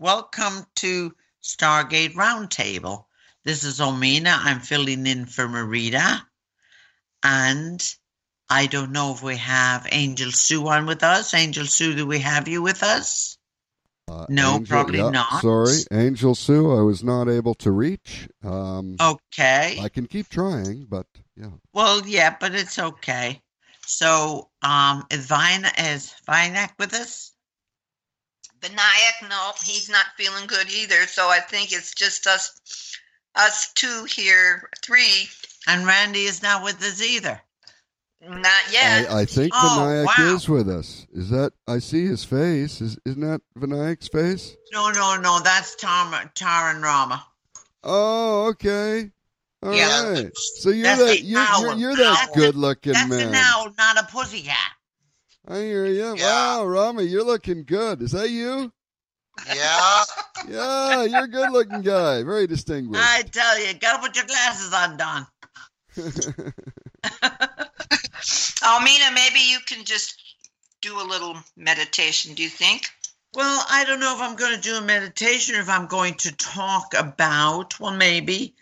Welcome to Stargate Roundtable. This is Omina. I'm filling in for Marita. And I don't know if we have Angelsu on with us. Angelsu, do we have you with us? Uh, No, Angel- probably yeah, not. Sorry, Angelsu, I was not able to reach. Um, Okay. I can keep trying, but yeah. Well, yeah, but it's okay. So, um, is Vina is Vinak with us? Vinayak, no, he's not feeling good either. So I think it's just us, us two here, three. And Randy is not with us either. Not yet. I, I think Oh, Vinayak wow. is with us. Is that? I see his face. Is isn't that Vinayak's face? No, no, no. That's Tara, Tara and Rama. Oh, okay. All right. Yeah. So you're That's that you're, you're, you're that good looking That's man. an owl, not a pussycat. I hear you. Yeah. Wow, Rami, you're looking good. Is that you? Yeah. Yeah, you're a good looking guy. Very distinguished. I tell you, gotta put your glasses on, Don. Omina, maybe you can just do a little meditation. Do you think? Well, I don't know if I'm going to do a meditation or if I'm going to talk about, well, maybe,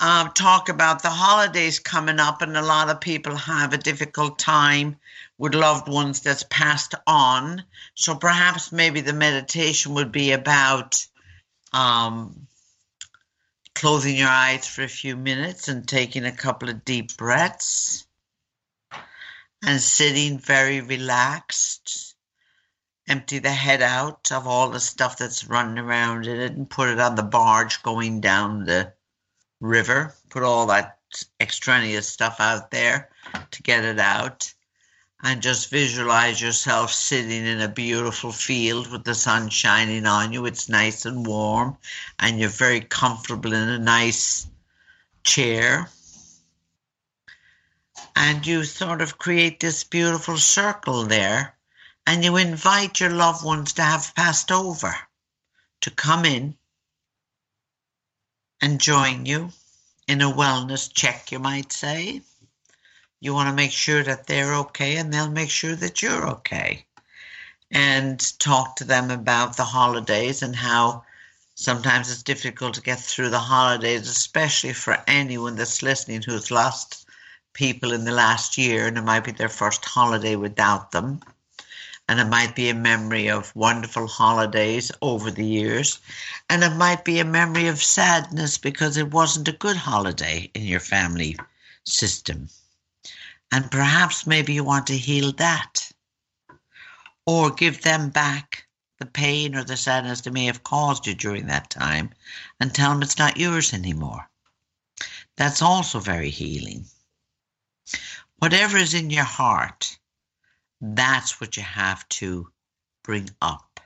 um, talk about the holidays coming up, and a lot of people have a difficult time with loved ones that's passed on. So perhaps maybe the meditation would be about um, closing your eyes for a few minutes and taking a couple of deep breaths and sitting very relaxed empty the head out of all the stuff that's running around in it and put it on the barge going down the river. Put all that extraneous stuff out there to get it out. And just visualize yourself sitting in a beautiful field with the sun shining on you. It's nice and warm, and you're very comfortable in a nice chair. And you sort of create this beautiful circle there and you invite your loved ones to have passed over to come in and join you in a wellness check, you might say. You want to make sure that they're okay and they'll make sure that you're okay. And talk to them about the holidays and how sometimes it's difficult to get through the holidays, especially for anyone that's listening who's lost people in the last year and it might be their first holiday without them and it might be a memory of wonderful holidays over the years, and it might be a memory of sadness because it wasn't a good holiday in your family system. And perhaps maybe you want to heal that, or give them back the pain or the sadness they may have caused you during that time and tell them it's not yours anymore. That's also very healing. Whatever is in your heart, that's what you have to bring up.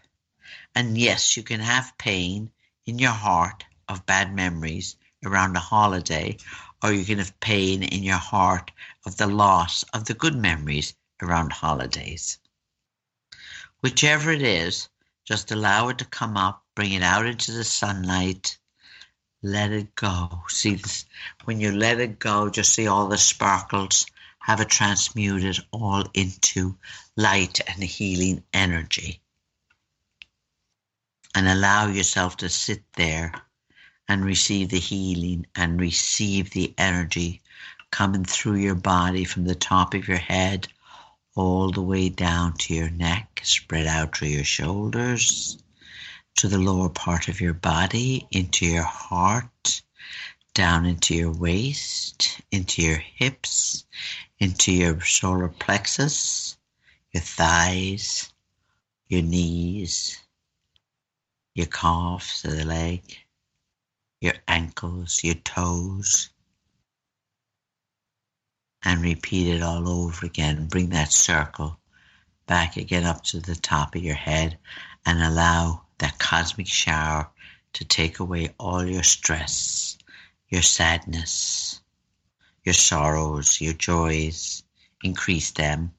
And yes, you can have pain in your heart of bad memories around a holiday, or you can have pain in your heart of the loss of the good memories around holidays. Whichever it is, just allow it to come up, bring it out into the sunlight, let it go. See, this, when you let it go, just see all the sparkles have it transmuted all into light and healing energy. And allow yourself to sit there and receive the healing and receive the energy coming through your body from the top of your head all the way down to your neck, spread out through your shoulders, to the lower part of your body, into your heart, down into your waist, into your hips, into your solar plexus, your thighs, your knees, your calves of the leg, your ankles, your toes, and repeat it all over again. Bring that circle back again up to the top of your head and allow that cosmic shower to take away all your stress, your sadness, your sorrows, your joys, increase them.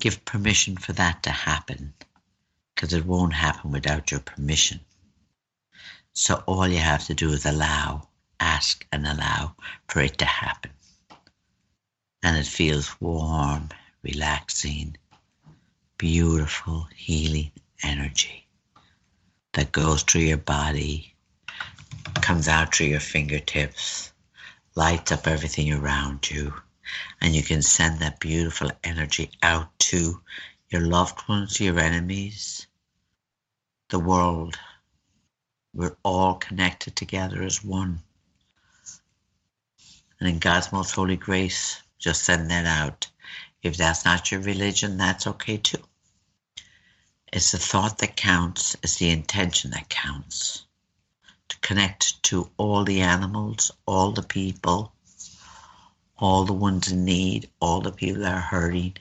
Give permission for that to happen because it won't happen without your permission. So all you have to do is allow, ask, and allow for it to happen. And it feels warm, relaxing, beautiful, healing energy that goes through your body, comes out through your fingertips, lights up everything around you, and you can send that beautiful energy out to your loved ones, your enemies, the world. We're all connected together as one. And in God's most holy grace, just send that out. If that's not your religion, that's okay too. It's the thought that counts, it's the intention that counts. To connect to all the animals, all the people, all the ones in need, all the people that are hurting,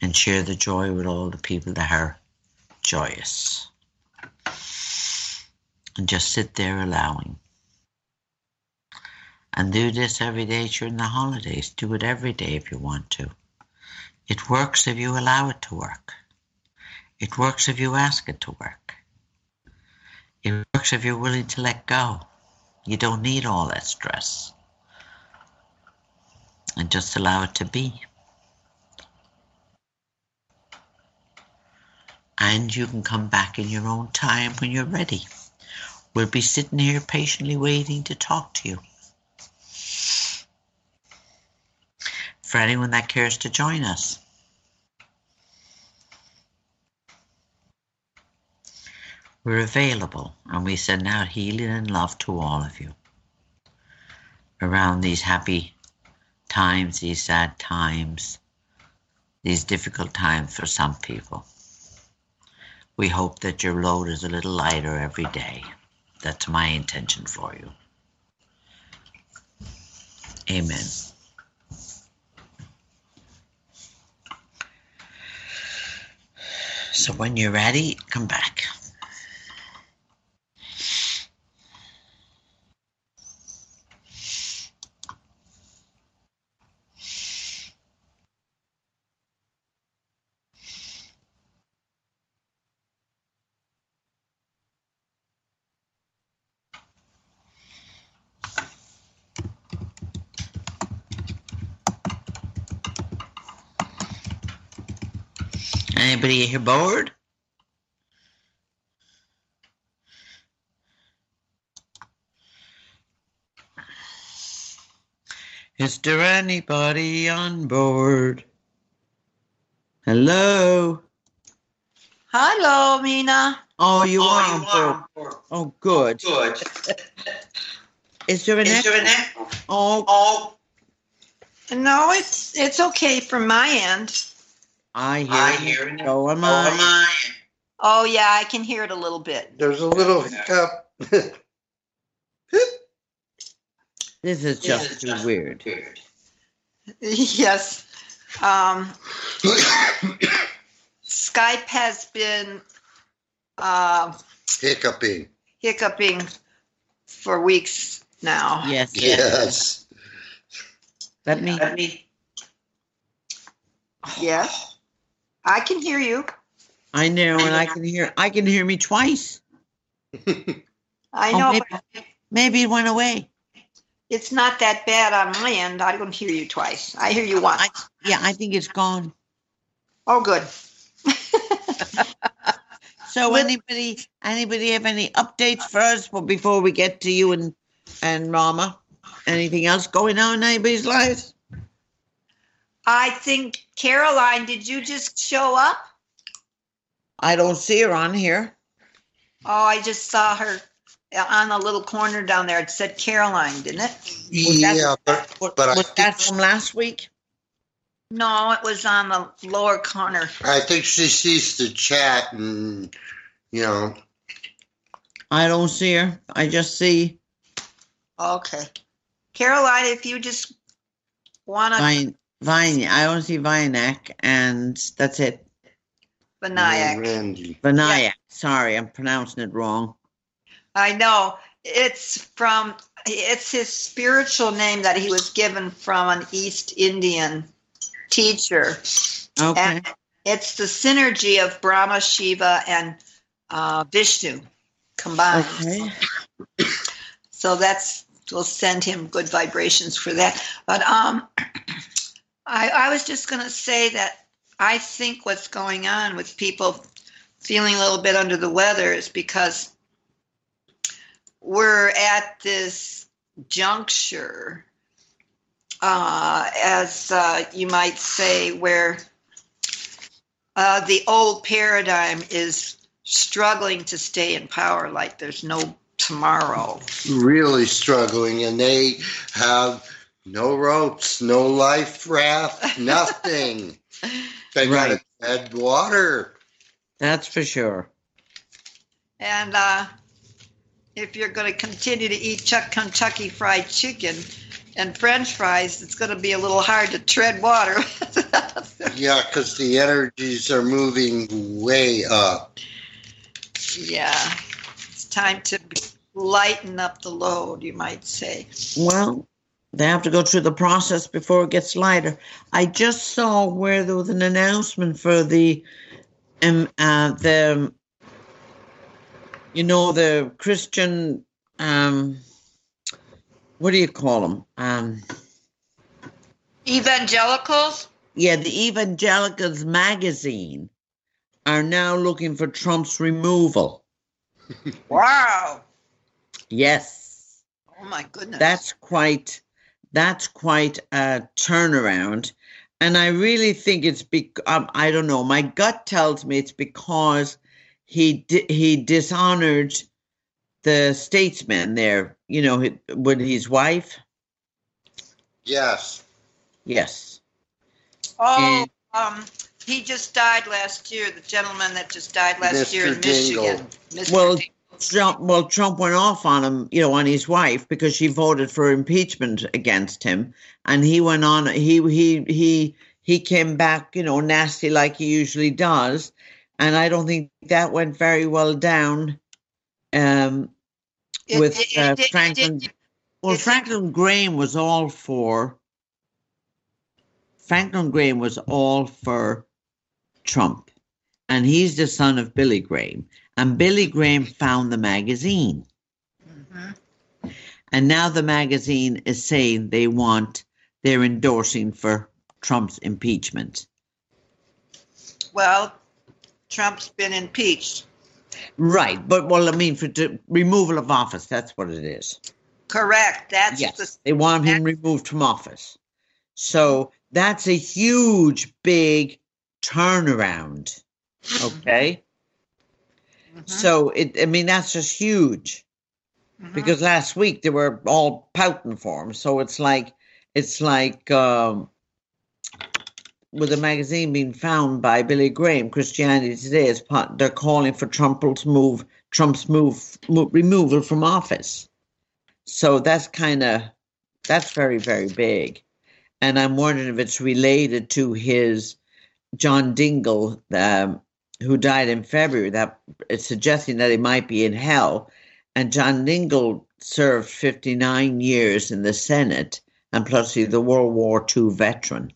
and share the joy with all the people that are joyous. And just sit there allowing. And do this every day during the holidays. Do it every day if you want to. It works if you allow it to work. It works if you ask it to work. It works if you're willing to let go. You don't need all that stress. And just allow it to be. And you can come back in your own time when you're ready. We'll be sitting here patiently waiting to talk to you. For anyone that cares to join us. We're available and we send out healing and love to all of you around these happy times, these sad times, these difficult times for some people. We hope that your load is a little lighter every day. That's my intention for you. Amen. So when you're ready, come back. Anybody here bored? Is there anybody on board? Hello? Hello, Mina. Oh, you oh, are on board. Oh, good. Oh, good. Is there an Is echo? there an echo? Oh, Oh, No, it's it's okay from my end. I hear I hear it. So am oh I. Oh yeah, I can hear it a little bit. There's a little hiccup. This is just too weird. Weird. yes. Um, Skype has been uh, Hiccuping. hiccuping for weeks now. Yes, yes. Yes. Let me. Let me. Yes. I can hear you. I know, and I can hear. I can hear me twice. I Oh, know, maybe, but maybe it went away. it's not that bad on my end. I don't hear you twice. I hear you once. I- Yeah, I think it's gone. oh, good. So, anybody, anybody have any updates for us? Before we get to you and and Rama, anything else going on in anybody's lives? I think Caroline, did you just show up? I don't see her on here. Oh, I just saw her on the little corner down there. It said Caroline, didn't it? Was that- Yeah, but, Was, I was think, that from last week? No, it was on the lower corner. I think she sees the chat and, you know, I don't see her. I just see Okay. Caroline, if you just want to, Vine, Vine. I don't see Vinak, and that's it. Vinayak. Randy. Vinayak. Sorry, I'm pronouncing it wrong. I know. It's from, it's his spiritual name that he was given from an East Indian teacher. Okay. And it's the synergy of Brahma, Shiva, and uh, Vishnu combined. Okay. So that's we'll send him good vibrations for that. But um, I, I was just going to say that I think what's going on with people feeling a little bit under the weather is because we're at this juncture, uh, as uh, you might say, where uh, the old paradigm is struggling to stay in power like there's no tomorrow. Really struggling, and they have no ropes, no life raft, nothing. they got Right. to add water. That's for sure. And uh, if you're going to continue to eat Chuck Kentucky Fried Chicken and French fries, it's going to be a little hard to tread water. Yeah, because the energies are moving way up. yeah, it's time to lighten up the load, you might say. Well, they have to go through the process before it gets lighter. I just saw where there was an announcement for the, um, uh, the, you know, the Christian, um, what do you call them? Um, Evangelicals? yeah, the Evangelicals magazine are now looking for Trump's removal. Wow. Yes. Oh my goodness. that's quite that's quite a turnaround and i really think it's be um, i don't know my gut tells me it's because he di- he dishonored the statesman there you know hi- with his wife Yes. yes oh, um, he just died last year. The gentleman that just died last year in Dingell. Michigan. Mr. Well, Dingell. Trump, well, Trump went off on him, you know, on his wife because she voted for impeachment against him, and he went on. He he he he came back, you know, nasty like he usually does, and I don't think that went very well down. Um, with it- it uh, Franklin. well, Franklin Graham was all for. Franklin Graham was all for Trump, and he's the son of Billy Graham. And Billy Graham found the magazine. Mhm. And now the magazine is saying they want, they're endorsing for Trump's impeachment. Well, Trump's been impeached. Right. But, well, I mean, for the removal of office, that's what it is. Correct. That's yes. the They want him removed from office. So that's a huge, big turnaround. Okay. Mhm, So it, I mean, that's just huge. mhm. because last week they were all pouting for him. So it's like it's like um, with the magazine being found by Billy Graham, Christianity Today is pot- they're calling for Trump's move, Trump's move, mo- removal from office. So that's kind of that's very very big, and I'm wondering if it's related to his John Dingell, um, who died in February. That suggesting that he might be in hell and John Dingell served 59 years in the Senate, and plus he's a World War II veteran.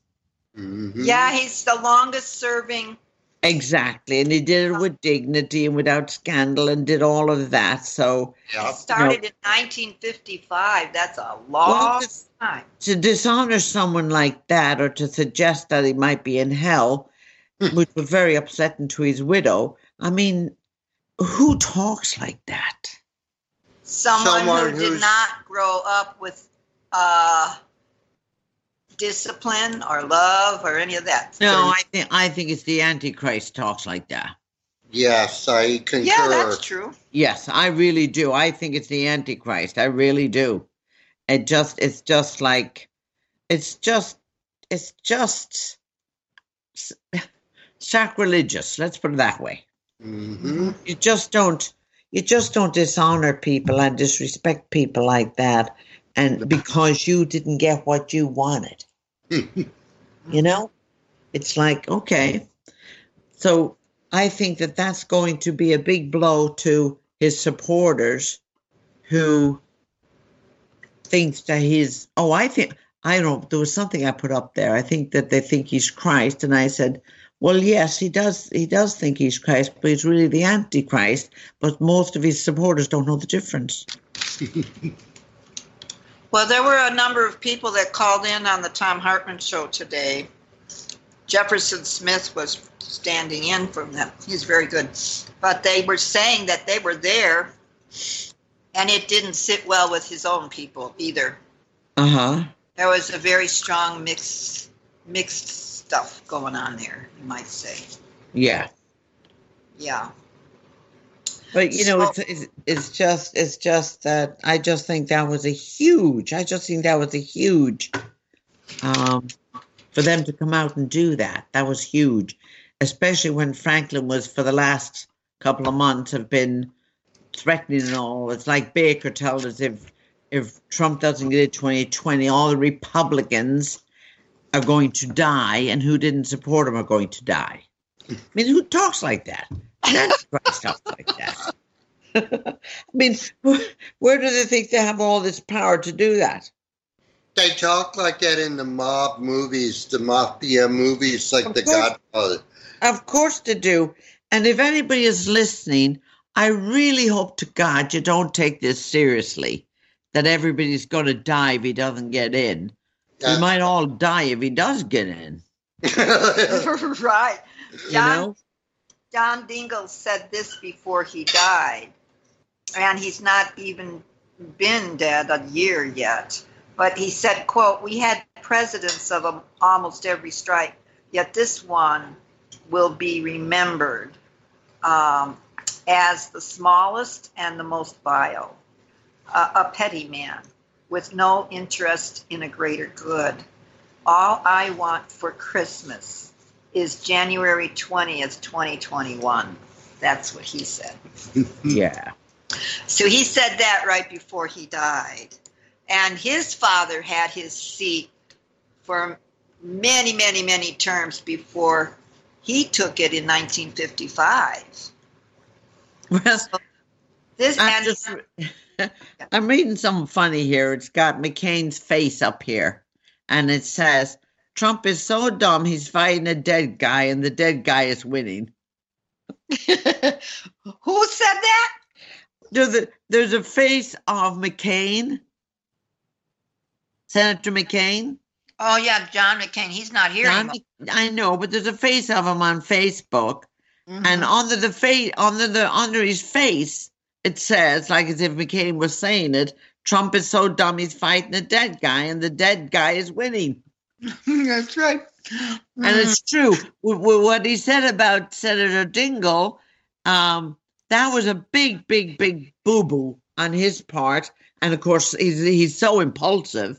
Mhm. Yeah, he's the longest serving. Exactly, and he did it with dignity and without scandal, and did all of that. So He Yep. started in 1955. That's a Well, long this- time. to dishonor someone like that, or to suggest that he might be in hell, which was very upsetting to his widow. I mean, who talks like that? Someone, Someone who did not grow up with uh, discipline or love or any of that. No, So- I think I think it's the Antichrist talks like that. Yes, I concur. Yeah, that's true. Yes, I really do. I think it's the Antichrist. I really do. It just, it's just like, it's just, it's just s- sacrilegious. Let's put it that way. hmm You just don't, you just don't dishonor people and disrespect people like that, and because you didn't get what you wanted. You know, it's like okay. So I think that that's going to be a big blow to his supporters, who thinks that he's. Oh, I think I don't. There was something I put up there. I think that they think he's Christ, and I said, "Well, yes, he does. He does think he's Christ, but he's really the Antichrist. But most of his supporters don't know the difference." Well, there were a number of people that called in on the Thom Hartmann show today Jefferson Smith was standing in from them. He's very good. But they were saying that they were there and it didn't sit well with his own people either. Uh huh. There was a very strong mix, mixed stuff going on there, you might say. Yeah. Yeah. But you know, So- it's, it's it's just it's just that I just think that was a huge. I just think that was a huge. Um, for them to come out and do that, that was huge, especially when Franklin was for the last couple of months have been threatening and all. It's like Baker told us if if Trump doesn't get it 2020, all the Republicans are going to die, and who didn't support him are going to die. I mean, who talks like that? That's stuff like that. I mean, where do they think they have all this power to do that? They talk like that in the mob movies, the mafia movies, like Of The course. Godfather. Of course they do. And if anybody is listening, I really hope to God you don't take this seriously. That everybody's going to die if he doesn't get in. We might all die if he does get in. right. You John, know? John Dingell said this before he died, and he's not even been dead a year yet. But he said, "quote We had presidents of um, almost every stripe, yet this one will be remembered um, as the smallest and the most vile, a, a petty man with no interest in a greater good. All I want for Christmas." is January 20th, 2021. That's what he said. Yeah. So he said that right before he died. And his father had his seat for many, many, many terms before he took it in 1955. Well, This I'm and just I'm reading something funny here. It's got McCain's face up here, and it says Trump is so dumb he's fighting a dead guy, and the dead guy is winning. who said that? There's a there's a face of McCain, Senator McCain. Oh yeah, John McCain. He's not here John I know, but there's a face of him on Facebook, Mhm. and under the face under the under his face it says like as if McCain was saying it. Trump is so dumb he's fighting a dead guy, and the dead guy is winning. That's right. And it's true. W- w- What he said about Senator Dingell, um, that was a big, big, big boo boo on his part. And of course, he's he's so impulsive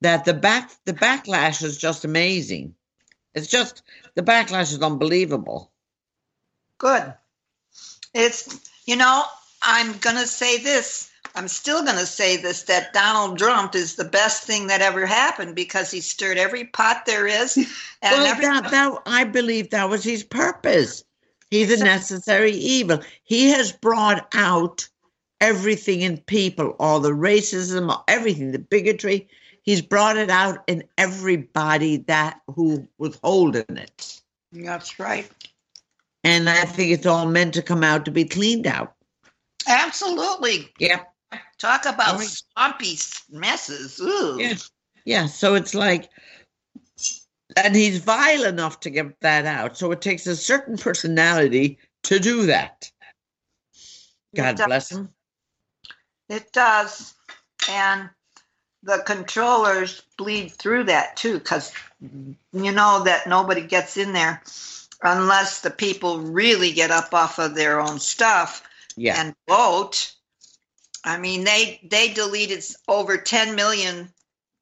that the back the backlash is just amazing. It's just the backlash is unbelievable. Good. It's, you know, I'm going to say this. I'm still going to say this that Donald Trump is the best thing that ever happened because he stirred every pot there is. And well, every, that, that I believe that was his purpose. He's a necessary evil. He has brought out everything in people, all the racism, everything, the bigotry. He's brought it out in everybody that who was holding it. That's right. And I think it's all meant to come out to be cleaned out. Absolutely. Yeah. Talk about right. swampy messes. Ooh. Yeah. Yeah. So it's like, and he's vile enough to get that out. So it takes a certain personality to do that. God bless him. It does. And the controllers bleed through that too, because you know that nobody gets in there unless the people really get up off of their own stuff Yeah. and vote. I mean, they they deleted over 10 million.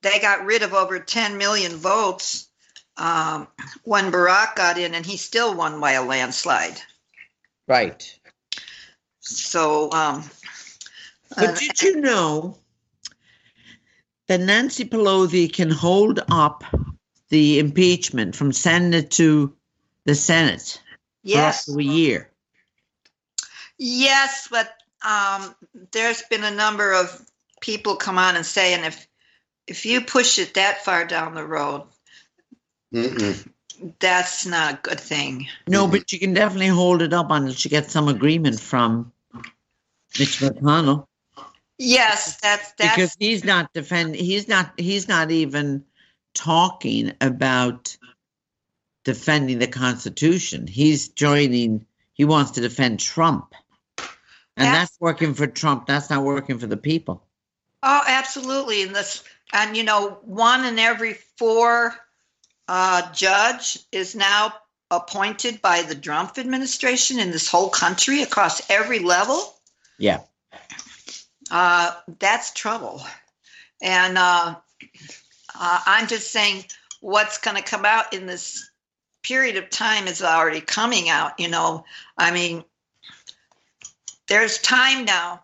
They got rid of over 10 million votes um, when Barack got in, and he still won by a landslide. Right. So, um, But uh, did you know that Nancy Pelosi can hold up the impeachment from Senate to the Senate yes, for up a year? Yes, but um, there's been a number of people come on and saying if if you push it that far down the road, Mm-mm. that's not a good thing. No, but you can definitely hold it up until you get some agreement from Mitch McConnell Yes, that's because he's not defend. He's not. He's not even talking about defending the Constitution. He's joining, he wants to defend Trump. And That's- that's working for Trump. That's not working for the people. Oh, absolutely. And this, and you know, one in every four uh, judge is now appointed by the Trump administration in this whole country across every level. Yeah. Uh, that's trouble. And uh, uh, I'm just saying what's going to come out in this period of time is already coming out. You know, I mean, there's time now.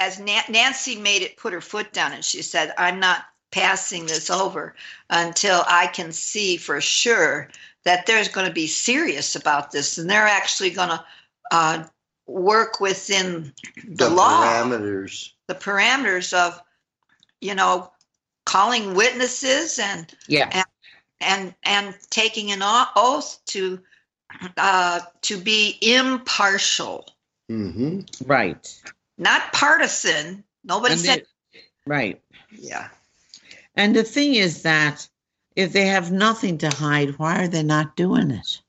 As Na- Nancy made it put her foot down and she said, I'm not passing this over until I can see for sure that there's going to be serious about this and they're actually going to uh, work within the, The law parameters. the parameters of you know calling witnesses and Yeah. and and taking an oath to uh to be impartial hmm Right. not partisan nobody And said they- right. yeah And the thing is that if they have nothing to hide, why are they not doing it?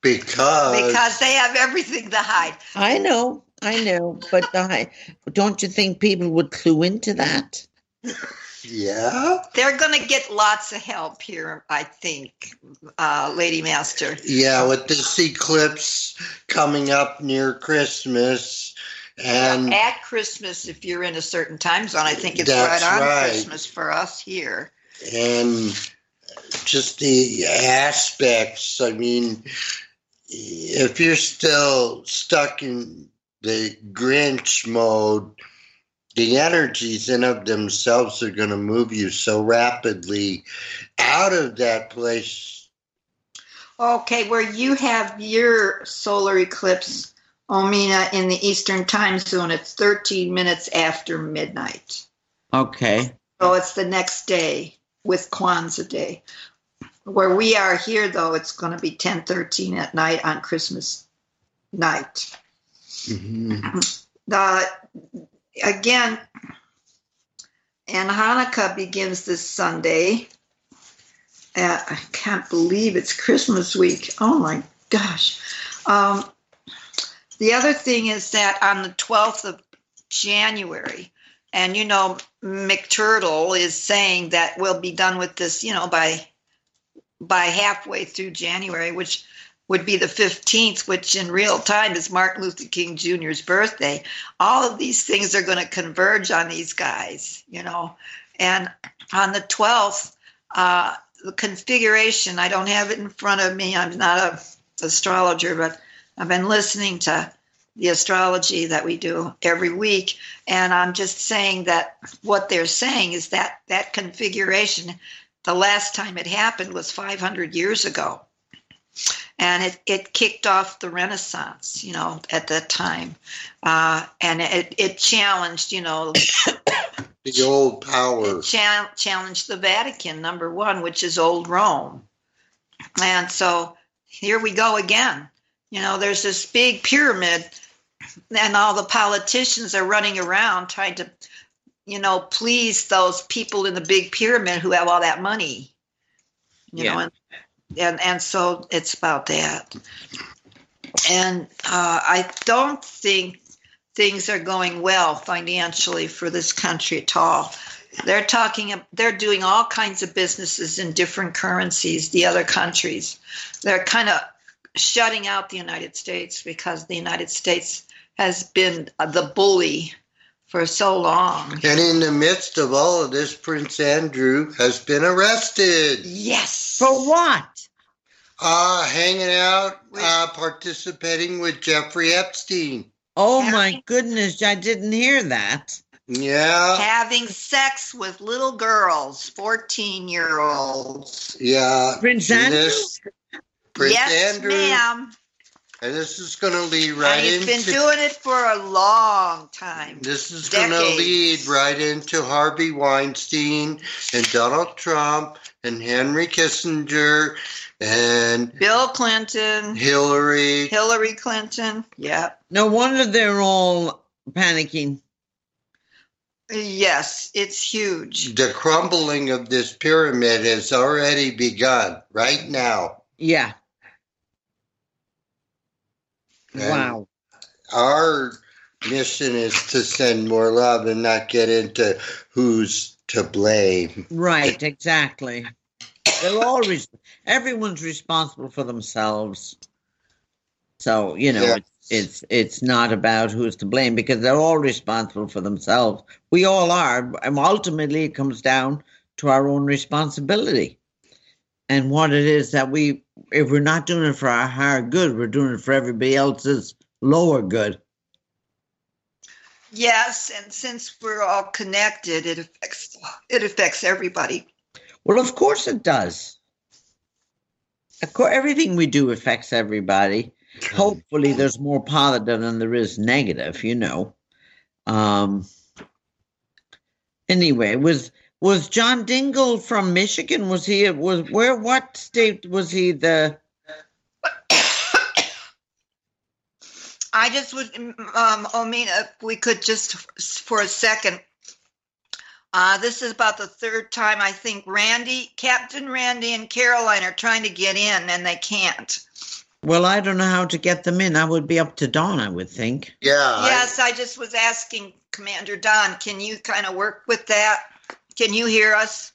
Because, because they have everything to hide I know, I know, but the hi- don't you think people would clue into that? yeah, they're going to get lots of help here i think uh lady master yeah, with this eclipse coming up near Christmas, and at christmas if you're in a certain time zone i think it's right on right. christmas for us here and just the aspects. I mean, if you're still stuck in the Grinch mode, the energies in of themselves are going to move you so rapidly out of that place. Okay, where you have your solar eclipse, Omina, in the Eastern time zone, it's 13 minutes after midnight. Okay. So it's the next day with Kwanzaa Day. Where we are here, though, it's going to be 10 13 at night on Christmas night. Mhm. Uh, again, and Hanukkah begins this Sunday. Uh, I can't believe it's Christmas week. Oh my gosh. Um, the other thing is that on the 12th of January, and you know, McTurtle is saying that we'll be done with this, you know, by by halfway through January, which would be the 15th, which in real time is Martin Luther King Jr.'s birthday. All of these things are going to converge on these guys, you know. And on the 12th, uh, the configuration, I don't have it in front of me. I'm not a astrologer, but I've been listening to the astrology that we do every week. And I'm just saying that what they're saying is that that configuration, the last time it happened was 500 years ago and it, it kicked off the renaissance you know at that time. Uh, and it, it challenged you know The old power. it cha- challenged the vatican number one which is old rome. And so here we go again. You know there's this big pyramid and all the politicians are running around trying to you know please those people in the big pyramid who have all that money. You know and and and so it's about that. And uh, i don't think things are going well financially for this country at all. They're talking they're doing all kinds of businesses in different currencies the other countries. They're kind of shutting out the united states because the united states has been uh, the bully for so long. And in the midst of all of this, Prince Andrew has been arrested. yes. For what? Uh, hanging out, uh, participating with Jeffrey Epstein. Oh Yeah. my goodness, I didn't hear that. Yeah, having sex with little girls 14 year olds yeah. Prince And Andrew? this- Prince yes Andrew. ma'am And this is going to lead right and he's into. been doing it for a long time this is going to lead right into Harvey Weinstein and Donald Trump and Henry Kissinger and bill clinton Hillary. hillary clinton yeah No wonder they're all panicking. yes it's huge The crumbling of this pyramid has already begun right now. Yeah. And Wow. Our mission is to send more love and not get into who's to blame. Right, exactly. They're all res- everyone's responsible for themselves. So, you know, Yeah. it's it's it's not about who's to blame because they're all responsible for themselves. We all are. And ultimately it comes down to our own responsibility. And what it is that we if we're not doing it for our higher good, we're doing it for everybody else's lower good. Yes, and since we're all connected, it affects it affects everybody. Well, of course it does. Of course, everything we do affects everybody. Hopefully, there's more positive than there is negative. You know. Um. Anyway, was was John Dingell from Michigan? Was he? Was where? What state was he? The I just would, um, Omina, if we could just for a second. Uh, this is about the third time I think Randy, Captain Randy, and Caroline are trying to get in and they can't. well, I don't know how to get them in. I would be up to Don, I would think. Yeah. I- Yes, I just was asking Commander Don, can you kind of work with that? Can you hear us?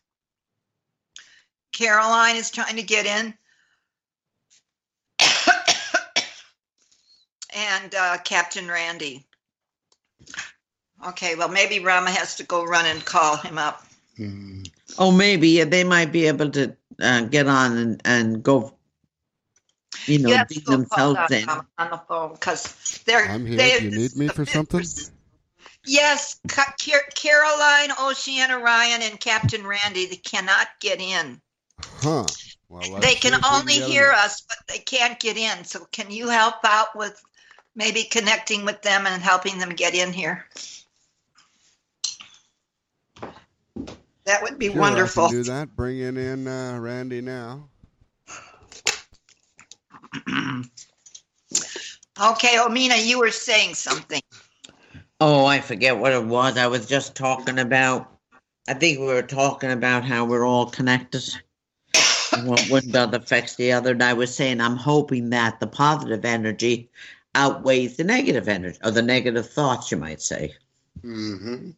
Caroline is trying to get in. and uh, Captain Randy. Okay, well, maybe Rama has to go run and call him up. Hmm. Oh, maybe yeah, they might be able to uh, get on and, and go. You know, Yes, dig themselves in. on on the phone because they're. I'm here. they- Do you need me for something? Yes, Ca- Car- Caroline, Oceana Ryan, and Captain Randy. They cannot get in. Huh. Well, they can only hear in. us, but they can't get in. So can you help out with maybe connecting with them and helping them get in here? That would be Sure, wonderful. I can do that. Bringing in uh, Randy now. okay, Omina, you were saying something. Oh, I forget what it was. I was just talking about. I think we were talking about how we're all connected. and What one does affects the other. And I was saying I'm hoping that the positive energy outweighs the negative energy, or the negative thoughts, you might say. hmm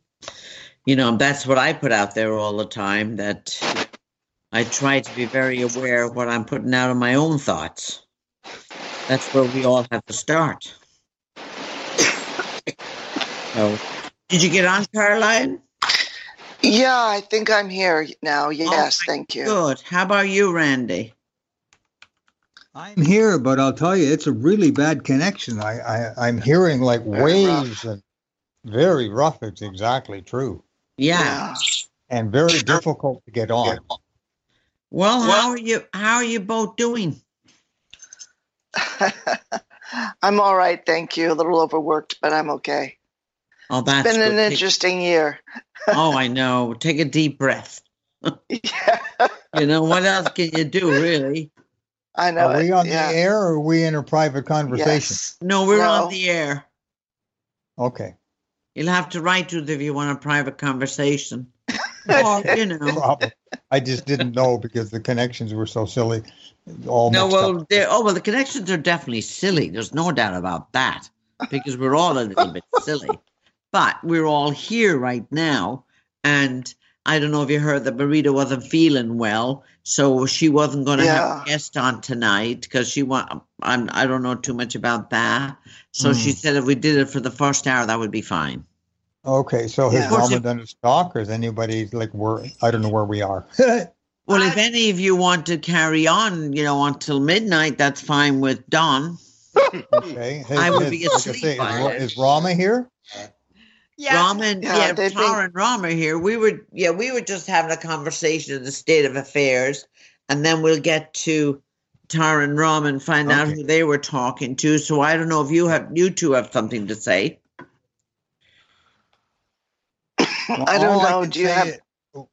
You know, that's what I put out there all the time. That I try to be very aware of what I'm putting out of my own thoughts. That's where we all have to start. So, did you get on, Caroline? Yeah, I think I'm here now. Oh, yes, my thank you. Good. How about you, Randy? I'm here, but I'll tell you, it's a really bad connection. I, I I'm hearing like Very rough. waves and very rough. It's exactly true, Yeah. and very difficult to get on. Well, Well- how are you? How are you both doing? I'm all right, thank you. A little overworked, but I'm okay. Oh, that's Been an good. Take- interesting year. oh, I know. Take a deep breath. Yeah, You know what else can you do, really? I know. Are we on yeah. the air or are we in a private conversation? Yes. No, we're on the air. Okay. You'll have to write to us if you want a private conversation. or, you know. Problem. I just didn't know because the connections were so silly. All No, well, they're- oh well, the connections are definitely silly. There's no doubt about that because we're all a little bit silly. But we're all here right now, and I don't know if you heard that Marita wasn't feeling well, so she wasn't going to have Yeah. a guest on tonight because she want. I'm. I don't know too much about that. So she Hmm. said if we did it for the first hour, that would be fine. Okay, so has Yeah. Mama done a stock or is anybody like where I don't know where we are. Well, if any of you want to carry on, you know, until midnight, that's fine with Don. okay. Has- I would has- be like I asleep say, is, by Ra- then. is Rama here? Yes. Ramen, Yeah, yeah, they've Tara been- and Ram are here. We were, yeah, we were just having a conversation of the state of affairs, and then we'll get to Tara and Ram and find out who they were talking to. So I don't know if you have, you two have something to say. I don't All know. can Do you have? is-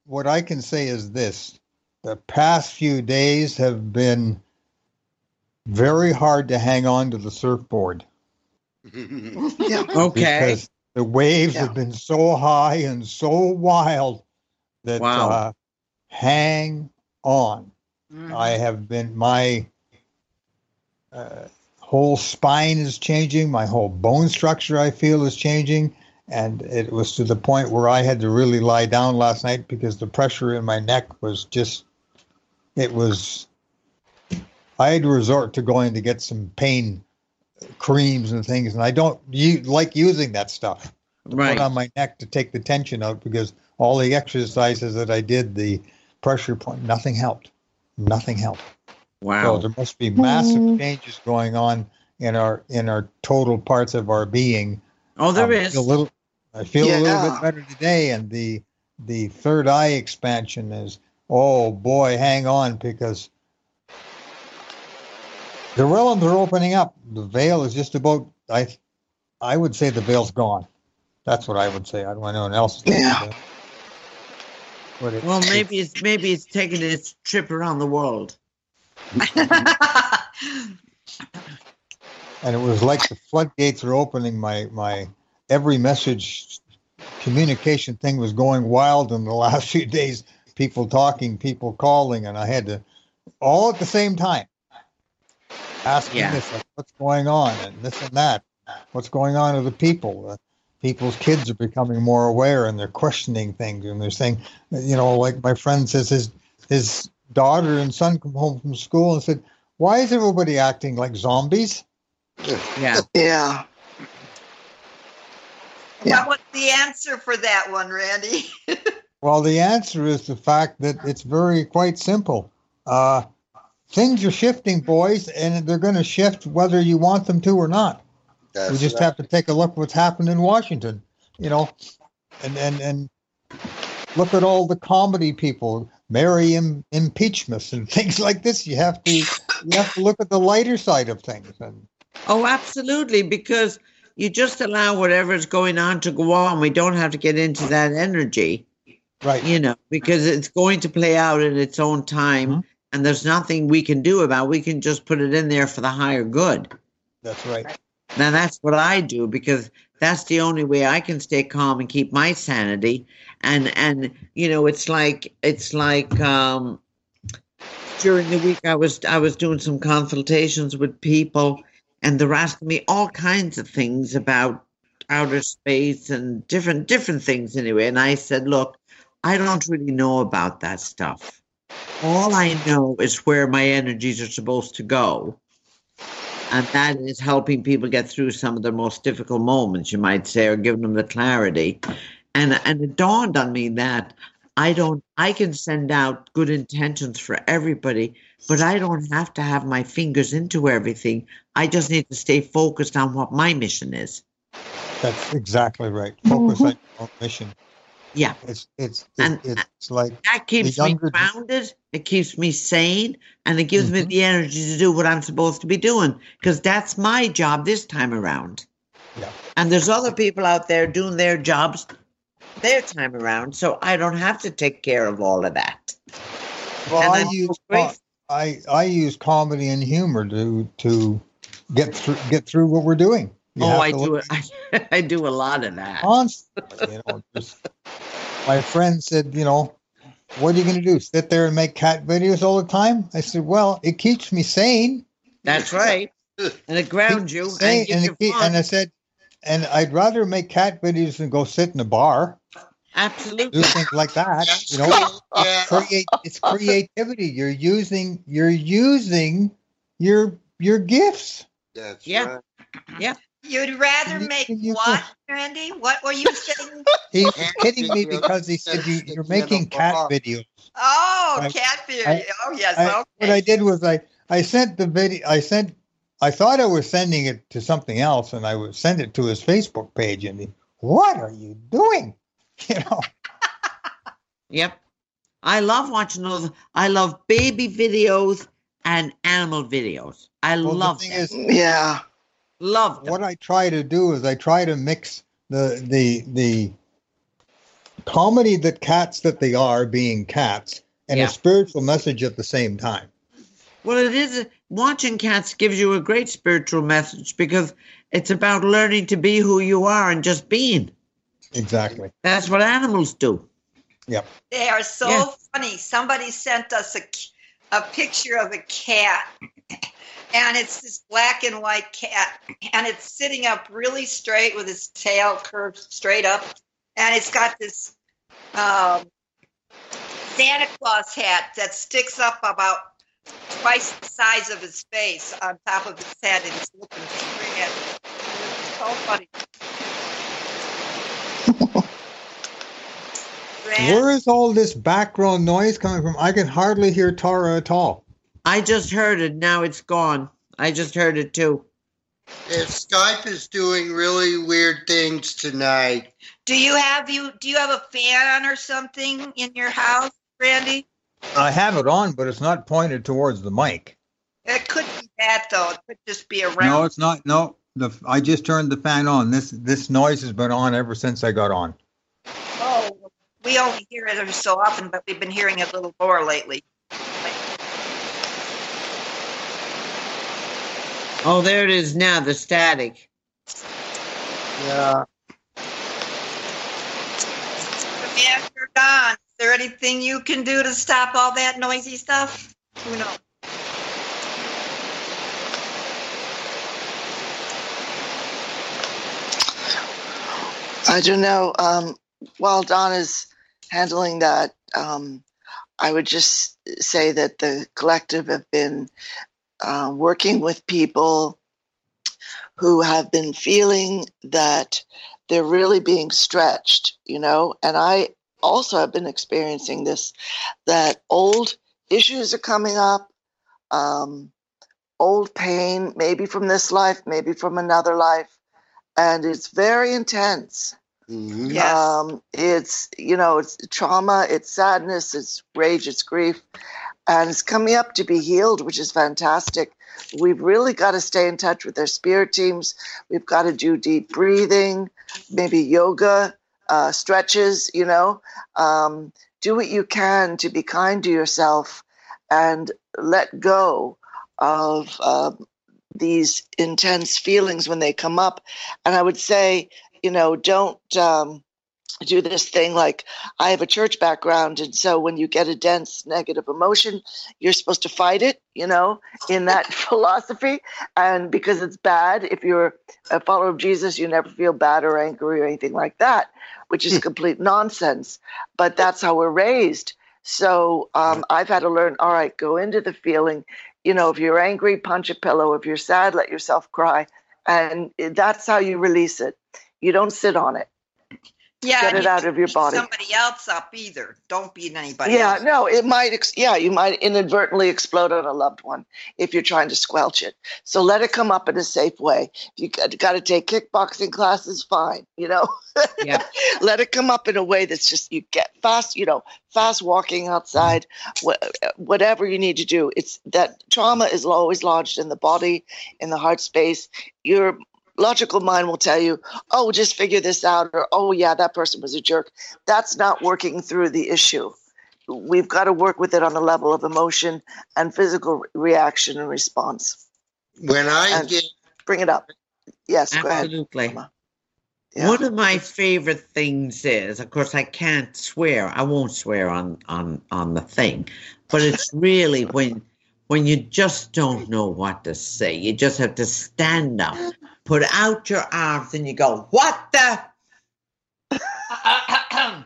What I can say is this: the past few days have been very hard to hang on to the surfboard Yeah. Okay. because the waves Yeah. have been so high and so wild that Wow. uh, hang on. Mhm. I have been my uh, whole spine is changing. My whole bone structure, I feel, is changing. And it was to the point where I had to really lie down last night because the pressure in my neck was just, it was, I had to resort to going to get some pain creams and things. And I don't u- like using that stuff Right. put on my neck to take the tension out because all the exercises that I did, the pressure point, nothing helped. Nothing helped. Wow. So there must be massive changes going on in our in our total parts of our being. Oh, there Um, is. a little, I feel a little bit better today, and the the third eye expansion is. Oh boy, hang on because the realms are opening up. The veil is just about. I I would say the veil's gone. That's what I would say. I don't know anyone else. thinks Yeah. But it- Well, maybe it's maybe it's taking its trip around the world. and it was like the floodgates are opening. My my every message communication thing was going wild in the last few days. People talking, people calling, and I had to all at the same time asking Yeah. this, like, what's going on, and this and that. What's going on with the people? Uh, people's kids are becoming more aware, and they're questioning things, and they're saying, you know, like my friend says, his his daughter and son come home from school and said, "Why is everybody acting like zombies?" Yeah. yeah. Yeah. What was the answer for that one, Randy? Well, the answer is the fact that it's very quite simple. Uh, things are shifting, boys, and they're going to shift whether you want them to or not. That's we just right. have to take a look what's happened in Washington, you know, and and and look at all the comedy people, Mary Im- impeachments and things like this. You have to you have to look at the lighter side of things. And Oh, absolutely. Because you just allow whatever is going on to go on. We don't have to get into that energy, right, you know, because it's going to play out in its own time. Mhm. And there's nothing we can do about. it. We can just put it in there for the higher good. that's right. Now that's what I do because that's the only way I can stay calm and keep my sanity. And and you know, it's like it's like um during the week I was I was doing some consultations with people and they're asking me all kinds of things about outer space and different different things anyway. And I said, look, I don't really know about that stuff. All I know is where my energies are supposed to go and that is helping people get through some of their most difficult moments, you might say, or giving them the clarity. And and it dawned on me that I don't I can send out good intentions for everybody, but I don't have to have my fingers into everything. I just need to stay focused on what my mission is. That's exactly right. Focus mm-hmm. on your own mission. Yeah. It's it's And- it's, it's like That keeps me grounded, it keeps me sane, and it gives me Mhm. the energy to do what I'm supposed to be doing because that's my job this time around. Yeah. And there's other people out there doing their jobs their time around, so I don't have to take care of all of that. well, And I use. I I use comedy and humor to to get through get through what we're doing. You oh, I do it. I, I do a lot of that. constantly. You know, just, my friend said, you know, what are you going to do? Sit there and make cat videos all the time? I said, well, it keeps me sane. That's right. And it grounds you Sane, and and, you it keep- and I said, and I'd rather make cat videos than go sit in a bar, Absolutely. do Absolutely. things like that. You know, Yeah. create it's creativity. You're using you're using your your gifts. That's Yeah. right. You'd rather You- make you- what, Randy? What were you saying? He was kidding me because he said you, you're making cat videos. Oh, I- cat beer. I- oh, yes. I, okay. What I did was I I sent the video. I sent. I thought I was sending it to something else, and I would send it to his Facebook page. And he, what are you doing? You know, Yep. I love watching those. I love baby videos and animal videos. I well, love the thing them. is, Yeah. Love them. what I try to do is I try to mix the the the comedy that cats that they are being cats and Yeah. a spiritual message at the same time. Well, it is watching cats gives you a great spiritual message because it's about learning to be who you are and just being. Exactly. That's what animals do. Yep. They are so Yeah. funny. Somebody sent us a, a picture of a cat, and it's this black and white cat, and it's sitting up really straight with its tail curved straight up, and it's got this um, Santa Claus hat that sticks up about twice the size of his face on top of his head, and he's looking straight at it. It's so funny. Where is all this background noise coming from? I can hardly hear Tara at all. I just heard it. Now it's gone. I just heard it too. Yeah, Skype is doing really weird things tonight. Do you have you do you have a fan or something in your house, Randy? I have it on, but it's not pointed towards the mic. It could be that though. It could just be around. No, it's not. No, the I just turned the fan on. This this noise has been on ever since I got on. Oh, we only hear it so often, but we've been hearing it a little more lately. Oh, there it is now, the static. Yeah. Man, you're gone. Is there anything you can do to stop all that noisy stuff? Who knows? I don't know. Um, while Don is handling that, um, I would just say that the collective have been uh, working with people who have been feeling that they're really being stretched, you know, and I also have been experiencing this that old issues are coming up, um, old pain, maybe from this life, maybe from another life, and it's very intense. Mhm. Yes. Um, it's you know, it's trauma, it's sadness, it's rage, it's grief, and it's coming up to be healed, which is fantastic. We've really got to stay in touch with our spirit teams. We've got to do deep breathing, maybe yoga, uh, stretches. You know, um, do what you can to be kind to yourself and let go of uh, these intense feelings when they come up. And I would say, you know, don't um, do this thing like I have a church background. And so when you get a dense negative emotion, you're supposed to fight it, you know, in that philosophy. And because it's bad, if you're a follower of Jesus, you never feel bad or angry or anything like that, which is complete nonsense. But that's how we're raised. So um, I've had to learn all right, go into the feeling. You know, if you're angry, punch a pillow. If you're sad, let yourself cry. And that's how you release it. You don't sit on it. Yeah. Get it out of your body. Somebody else up either. Don't beat anybody yeah, else. no, it might. Ex- yeah, you might inadvertently explode on a loved one if you're trying to squelch it. So let it come up in a safe way. If you got, got to take kickboxing classes, fine. You know, Yeah. let it come up in a way that's just you get fast. You know, fast walking outside, wha- whatever you need to do. It's that trauma is always lodged in the body, in the heart space. Your logical mind will tell you, "Oh, just figure this out," or "Oh, yeah, that person was a jerk." That's not working through the issue we've got to work with it on a level of emotion and physical reaction and response. When I And- get Bring it up. Yes, go ahead. Absolutely. Yeah. One of my favorite things is, of course, I can't swear. I won't swear on on on the thing, but it's really when when you just don't know what to say. You just have to stand up, put out your arms, and you go, "What the?"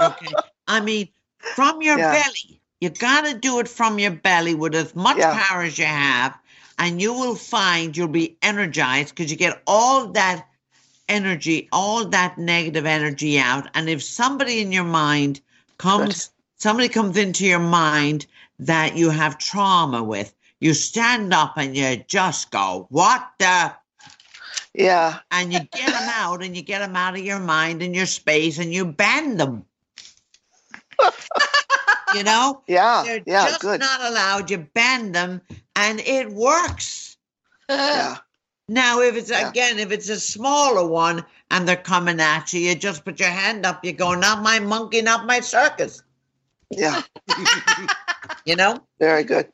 okay. I mean, from your Yeah. belly. You got to do it from your belly with as much Yeah. power as you have, and you will find you'll be energized because you get all that energy, all that negative energy out. And if somebody in your mind comes, somebody comes into your mind that you have trauma with, you stand up and you just go, What the? Yeah, And you get them out and you get them out of your mind and your space and you ban them. you know? yeah, They're yeah, just good. not allowed. You ban them and it works. yeah, Now, if it's Yeah. again, if it's a smaller one and they're coming at you, you just put your hand up. You go, not my monkey, not my circus. yeah, You know very good.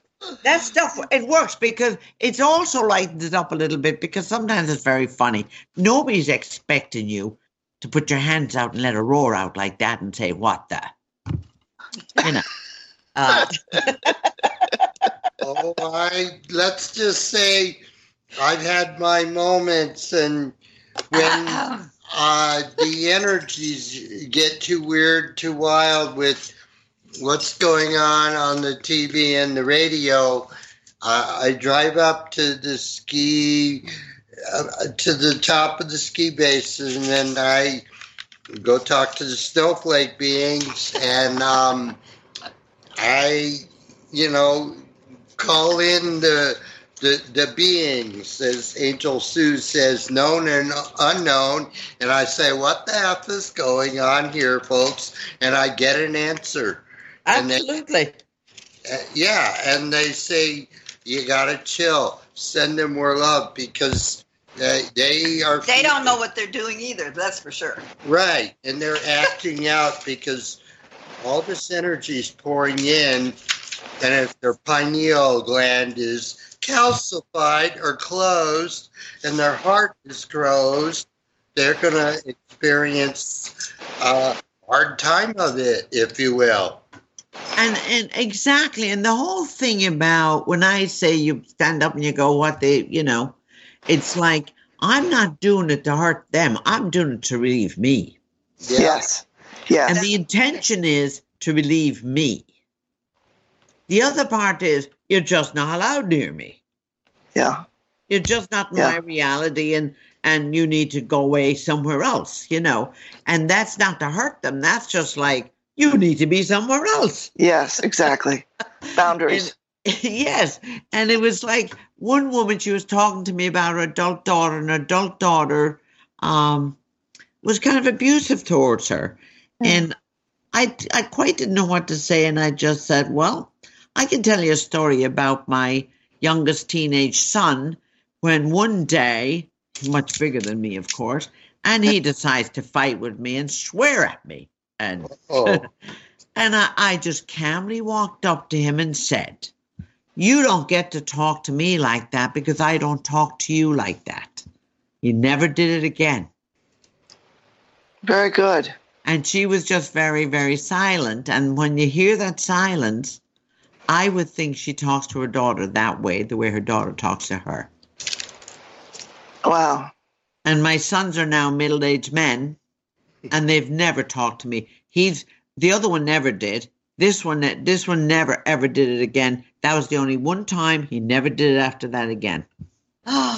That stuff. It works because it's also lightens it up a little bit because sometimes it's very funny. Nobody's expecting you to put your hands out and let a roar out like that and say, "What the?" You know. Uh, oh, I let's just say I've had my moments, and when uh, the energies get too weird, too wild with what's going on on the TV and the radio, uh, I drive up to the ski, uh, to the top of the ski bases, and then I go talk to the snowflake beings, and um, I, you know, call in the the, the beings, as Angelsu says, known and unknown. And I say, What the F is going on here, folks? And I get an answer. And they- absolutely. Uh, yeah. And they say, You got to chill. Send them more love because they, they are. They don't know what they're doing either. That's for sure. Right. And they're acting out because all this energy is pouring in. And if their pineal gland is calcified or closed and their heart is closed, they're going to experience a hard time of it, if you will. And and exactly, and the whole thing about when I say you stand up and you go, what they, you know, it's like I'm not doing it to hurt them. I'm doing it to relieve me, Yes. Yes. and the intention is to relieve me. The other part is you're just not allowed near me. yeah. You're just not in Yeah. my reality, and and you need to go away somewhere else, you know. And that's not to hurt them. That's just like you need to be somewhere else. Yes. Exactly. Boundaries. yes. And it was like one woman, she was talking to me about her adult daughter, and her adult daughter um, was kind of abusive towards her. And I, I quite didn't know what to say. And I just said, Well, I can tell you a story about my youngest teenage son when one day, much bigger than me, of course, and he decides to fight with me and swear at me. And Oh, and I, I just calmly walked up to him and said, You don't get to talk to me like that because I don't talk to you like that. He never did it again. Very good. And she was just very, very silent. And when you hear that silence, I would think she talks to her daughter that way, the way her daughter talks to her. Wow. And my sons are now middle aged men, and they've never talked to me. He's the other one never did. This one, this one never ever did it again. That was the only one time he never did it after that again.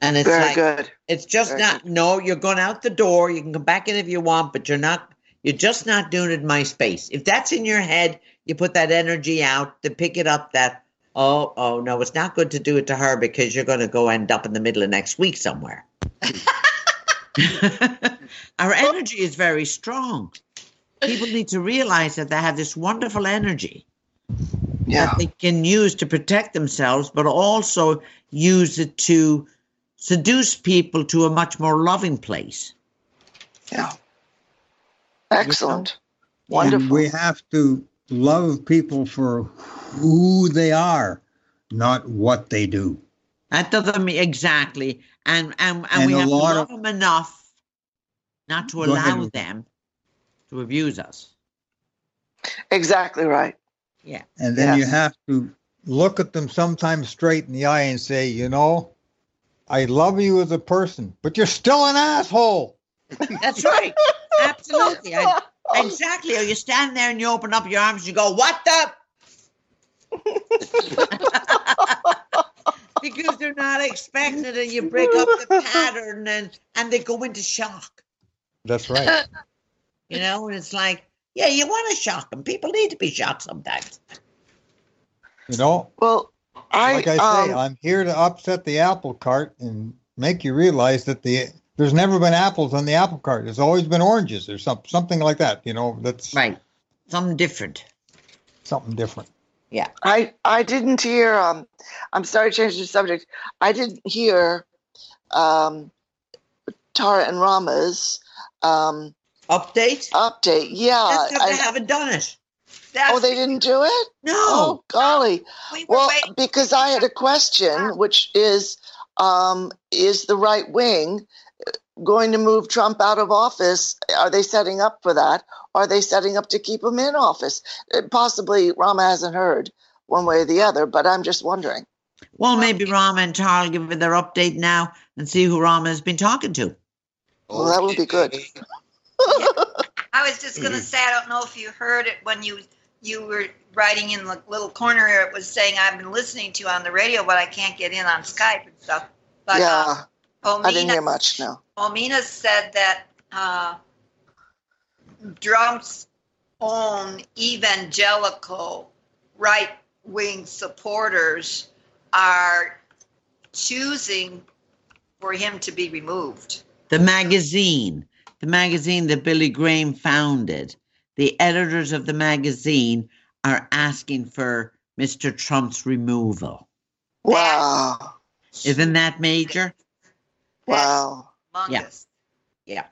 And it's Very like good. it's just Very not. No, you're going out the door. You can come back in if you want, but you're not. You're just not doing it in my space. If that's in your head, you put that energy out to pick it up. That oh oh no, it's not good to do it to her because you're going to go end up in the middle of next week somewhere. Our energy is very strong. People need to realize that they have this wonderful energy Yeah. that they can use to protect themselves, but also use it to seduce people to a much more loving place. Yeah. Excellent. Yeah. And Wonderful. we have to love people for who they are, not what they do. That doesn't mean exactly, and and, and, And we have to love of- them enough not to allow ahead. them to abuse us. Exactly right. Yeah. And then you have to look at them sometimes straight in the eye and say, you know, I love you as a person, but you're still an asshole. That's right, absolutely, I, exactly. Or you stand there and you open up your arms and you go, "What the." because they're not expecting it, and you break up the pattern, and and they go into shock. That's right. You know, and it's like, yeah, you want to shock them. People need to be shocked sometimes. you know, Well, I, like I say, um, I'm here to upset the apple cart and make you realize that the there's never been apples on the apple cart. There's always been oranges or some, something like that. You know, that's Right. Something different. something different. I I didn't hear. Um, I'm sorry to change the subject. I didn't hear um, Tara and Rama's um, Update? update. Yeah. Because they I- haven't done it. That's oh, they didn't do it. No. Oh, golly. we Well, waiting. because I had a question, which is, um, is the right wing going to move Trump out of office. Are they setting up for that? Are they setting up to keep him in office? Uh, Possibly Rama hasn't heard one way or the other, but I'm just wondering. Well, maybe Rama and Charles give it their update now and see who Rama has been talking to. Well, that would be good. Okay. I was just gonna say I don't know if you heard it when you you were writing in the little corner here. It was saying I've been listening to you on the radio, but I can't get in on Skype and stuff. But yeah, uh, I didn't hear much. No. Omina said that uh, Trump's own evangelical right wing supporters are choosing for him to be removed. The magazine, the magazine that Billy Graham founded, the editors of the magazine are asking for Mr. Trump's removal. Wow. Isn't that major? Wow. Humongous. Yeah.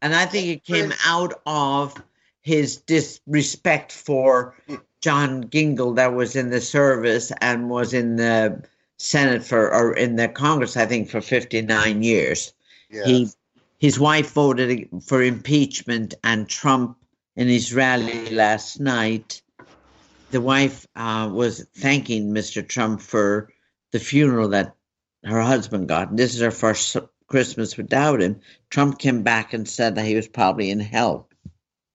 And I think it came out of his disrespect for John Dingell that was in the service and was in the Senate for or in the Congress, I think, for 59 years. Yeah. He his wife voted for impeachment and Trump in his rally last night. The wife uh, was thanking Mr. Trump for the funeral that her husband got. This is her first Christmas without him. Trump came back and said that he was probably in hell.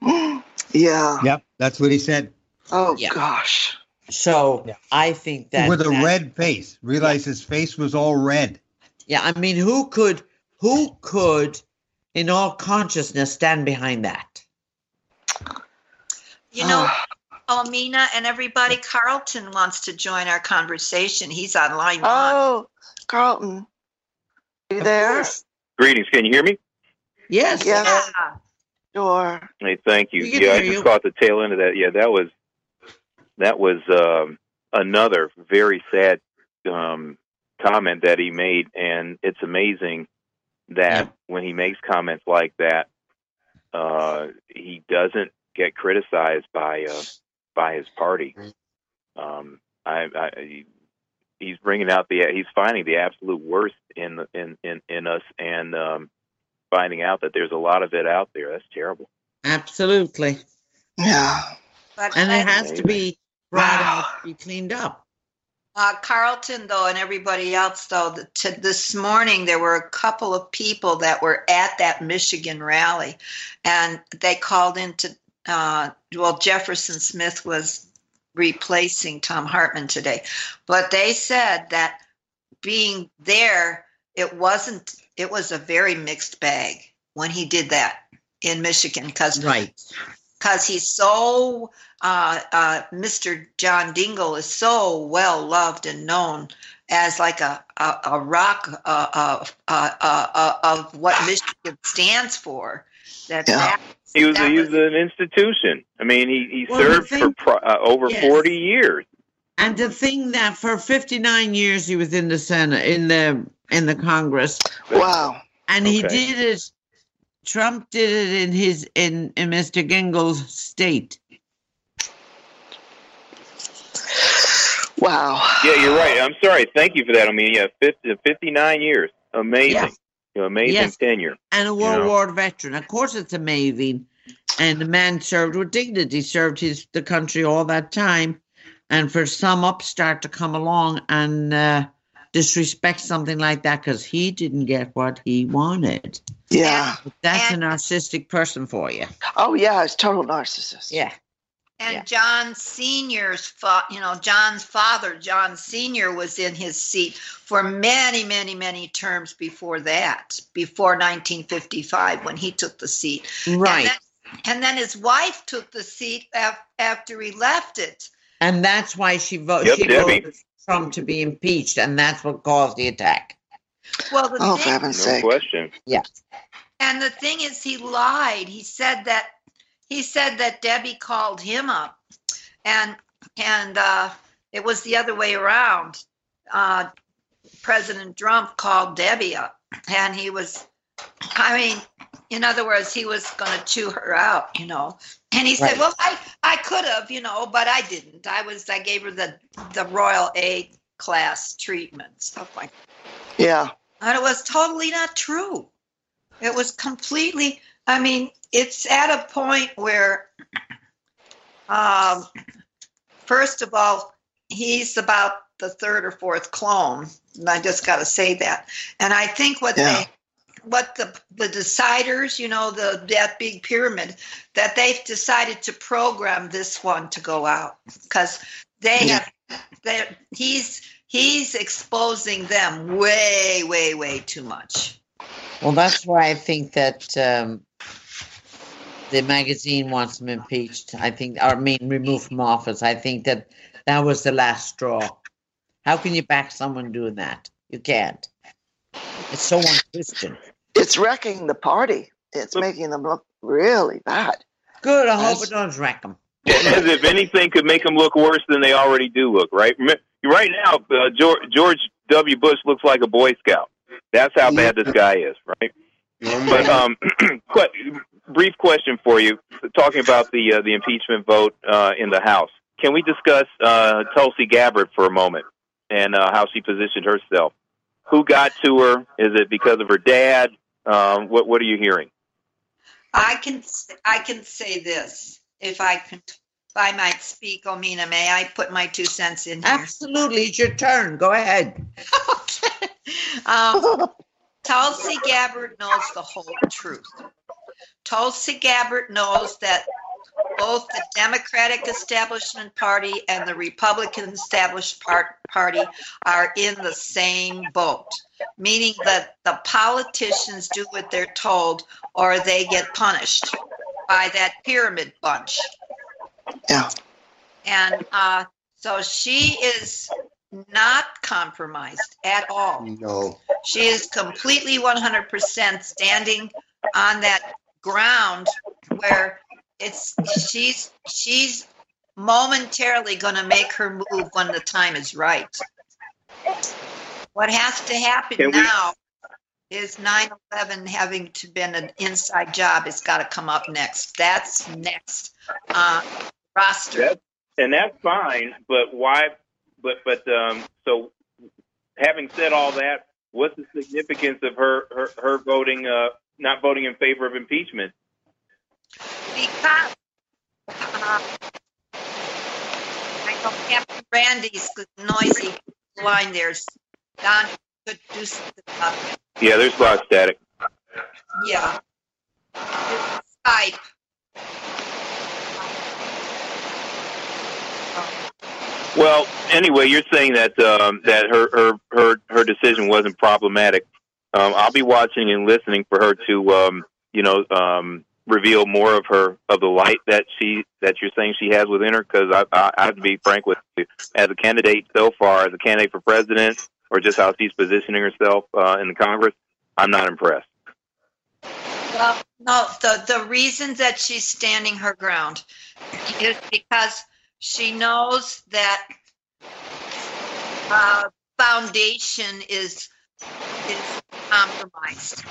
Yeah. Yep, that's what he said. Oh Yeah. gosh. So Yeah. I think that With a that- red face. Realize his face was all red. Yeah, I mean, who could, who could, in all consciousness, stand behind that? You know, Oh. Omina and everybody, Carlton wants to join our conversation. He's online. Oh, Carlton. Are you there? Greetings. Can you hear me? Yes. Yeah. Yeah. Sure. Hey, thank you. We can Yeah, I just you. caught the tail end of that. Yeah, that was that was um, another very sad um, comment that he made, and it's amazing that Yep. when he makes comments like that, uh, he doesn't get criticized by uh, by his party. Um, I, I, he- he's bringing out the he's finding the absolute worst in the, in, in in us, and um, finding out that there's a lot of it out there. That's terrible. Absolutely. Yeah. But And it I- has to be brought Wow. out, be cleaned up. uh, Carlton, though, and everybody else, though, to this morning there were a couple of people that were at that Michigan rally, and they called into. Uh, well, Jefferson Smith was replacing Thom Hartmann today, but they said that being there, it wasn't. It was a very mixed bag when he did that in Michigan because Right. because he's so uh, uh, Mr. John Dingell is so well loved and known as like a a, a rock uh, uh, uh, uh, uh, of what Michigan stands for. That, Yeah. that He was that he was was- an institution. I mean, he he Well, served thing- for pro, uh, over Yes. forty years. And to think that for 59 years he was in the Senate, in the in the Congress, Wow. and he did it. Trump did it in his in, in Mr. Dingell's state. Wow. Yeah, you're right. I'm sorry. Thank you for that. I mean, yeah, 50, 59 years. Amazing. Yes. You know, amazing Yes. tenure. and a World know. War veteran. Of course, it's amazing. And the man served with dignity, served his the country all that time. And for some upstart to come along and uh, disrespect something like that because he didn't get what he wanted, Yeah. that's And- a narcissistic person for you. Oh, yeah. It's total narcissist. Yeah. And Yeah. John Senior's fa- you know John's father John Senior was in his seat for many many many terms before that before 1955 when he took the seat Right. and then, and then his wife took the seat af- after he left it And that's why she, vo- Yep, she voted Trump to be impeached, and that's what caused the attack. well the Oh, for thing, heaven's No sake. question. and the thing is he lied he said that he said that Debbie called him up and and uh, it was the other way around uh, President Trump called Debbie up and he was I mean in other words he was going to chew her out you know and he said well I I could have you know but I didn't I was I gave her the the royal A class treatment stuff like That. Yeah. And it was totally not true. It was completely, I mean, it's at a point where, um, first of all, he's about the third or fourth clone. And I just got to say that. And I think what Yeah. they, what the the deciders, you know, the that big pyramid, that they've decided to program this one to go out because they Yeah. have, they he's he's exposing them way, way, way too much. Well, that's why I think that um, the magazine wants him impeached. I think, or I mean, removed from office. I think that that was the last straw. How can you back someone doing that? You can't. It's so unchristian. It's wrecking the party. It's Look- making them look really bad. Good. I hope That's- it doesn't wreck them. As if anything could make them look worse than they already do look, right? Right now, uh, George, George W. Bush looks like a Boy Scout. That's how bad this guy is, right? But um, que- brief question for you, talking about the uh, the impeachment vote uh, in the House. Can we discuss uh, Tulsi Gabbard for a moment and uh, how she positioned herself? Who got to her? Is it because of her dad? Um, what What are you hearing? I can I can say this if I can if I might speak, Omina, may I put my two cents in here? Absolutely. It's your turn. Go ahead. okay. Um, Tulsi Gabbard knows the whole truth. Tulsi Gabbard knows that both the Democratic Establishment Party and the Republican Established Par- Party are in the same boat, meaning that the politicians do what they're told or they get punished by that pyramid bunch. Yeah. And uh, so she is not compromised at all. No. She is completely 100% standing on that ground where it's she's she's momentarily going to make her move when the time is right. What has to happen Can we- now is 9/11 having to been an inside job. It's got to come up next. That's next uh, roster. That's, and that's fine, but why? But but um, so having said all that, what's the significance of her her, her voting uh, not voting in favor of impeachment? Because uh, I know Captain Randy's noisy line there's Don could do something about. Yeah, there's a lot of static. Yeah. Skype. Well, anyway, you're saying that um, that her, her her her decision wasn't problematic. Um, I'll be watching and listening for her to um, you know um, reveal more of her of the light that she that you're saying she has within her. Because I, I, I have to be frank with you, as a candidate so far, as a candidate for president, or just how she's positioning herself uh, in the Congress, I'm not impressed. Well, no, the, the reason that she's standing her ground is because she knows that uh, foundation is is compromised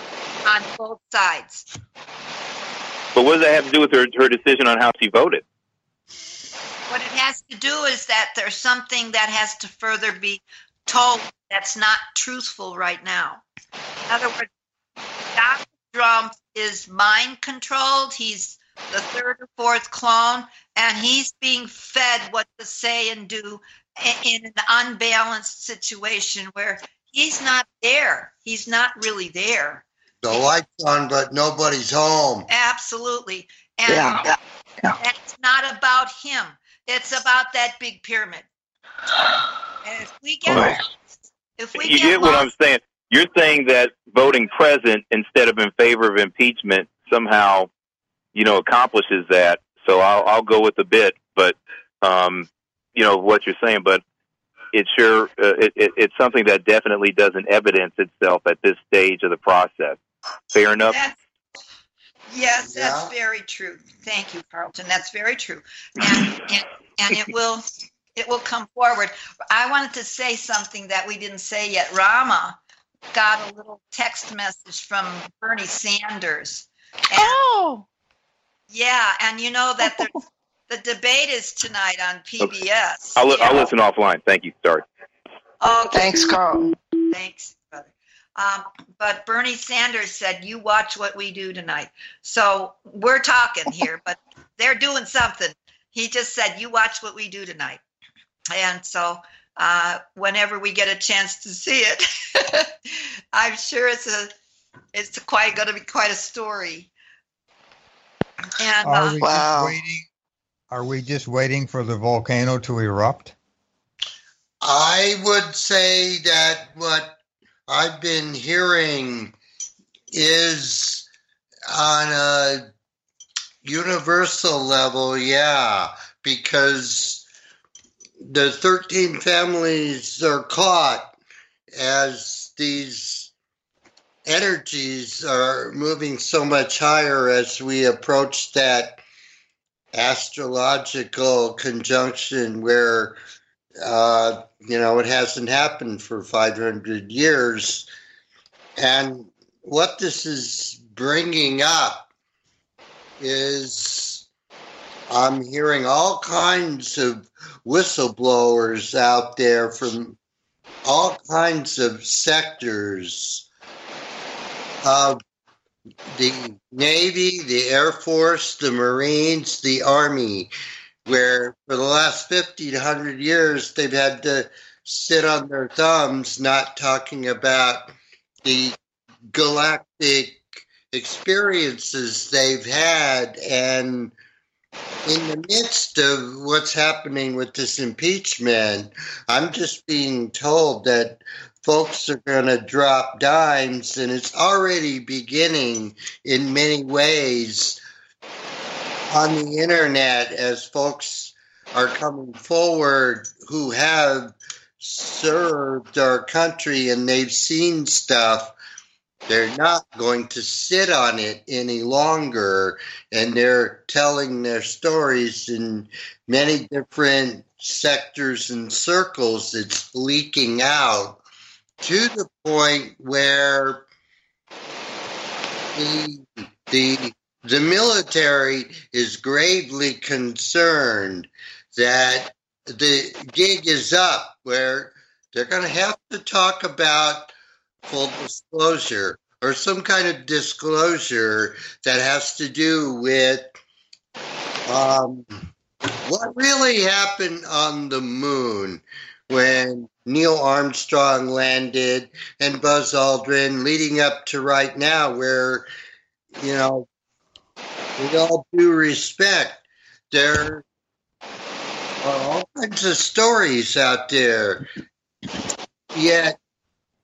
on both sides. But what does that have to do with her her decision on how she voted? What it has to do is that there's something that has to further be told that's not truthful right now. In other words, Donald Trump is mind controlled. He's the third or fourth clone, and he's being fed what to say and do in an unbalanced situation where he's not there. He's not really there. The lights on, but nobody's home. Absolutely. And Yeah. Yeah. And it's not about him. It's about that big pyramid. And if we get Boy. if we You get, get what I'm lost, saying? You're saying that voting present instead of in favor of impeachment somehow, you know, accomplishes that. So I'll I'll go with the bit, but um, you know what you're saying, but it sure uh, it, it, it's something that definitely doesn't evidence itself at this stage of the process. Fair enough. that's, yes, that's very true. Thank you, Carlton. That's very true. And, and and it will it will come forward. I wanted to say something that we didn't say yet. Rama got a little text message from Bernie Sanders. And Oh, yeah, and you know that the, the debate is tonight on PBS. I'll li- I'll listen offline. Thank you. Sorry. Okay. Thanks, Carl. Thanks, brother. Um, but Bernie Sanders said, "You watch what we do tonight." So we're talking here, but they're doing something. He just said, "You watch what we do tonight," and so uh, whenever we get a chance to see it, I'm sure it's a it's quite going to be quite a story. And Are uh, we Wow. just waiting? Are we just waiting for the volcano to erupt? I would say that what I've been hearing is on a universal level, yeah, because the 13 families are caught as these energies are moving so much higher as we approach that astrological conjunction where uh, you know, it hasn't happened for 500 years. And what this is bringing up is I'm hearing all kinds of whistleblowers out there from all kinds of sectors of the Navy, the Air Force, the Marines, the Army, where for the last 50 to 100 years they've had to sit on their thumbs not talking about the galactic experiences they've had. And in the midst of what's happening with this impeachment i'm just being told that folks are going to drop dimes and it's already beginning in many ways on the internet as folks are coming forward who have served our country and they've seen stuff. They're not going to sit on it any longer, and they're telling their stories in many different sectors and circles. It's leaking out to the point where the the the military is gravely concerned that the gig is up where they're going to have to talk about full disclosure or some kind of disclosure that has to do with um, what really happened on the moon when Neil Armstrong landed and Buzz Aldrin, leading up to right now, where, you know, with all due respect, there are all kinds of stories out there. Yet,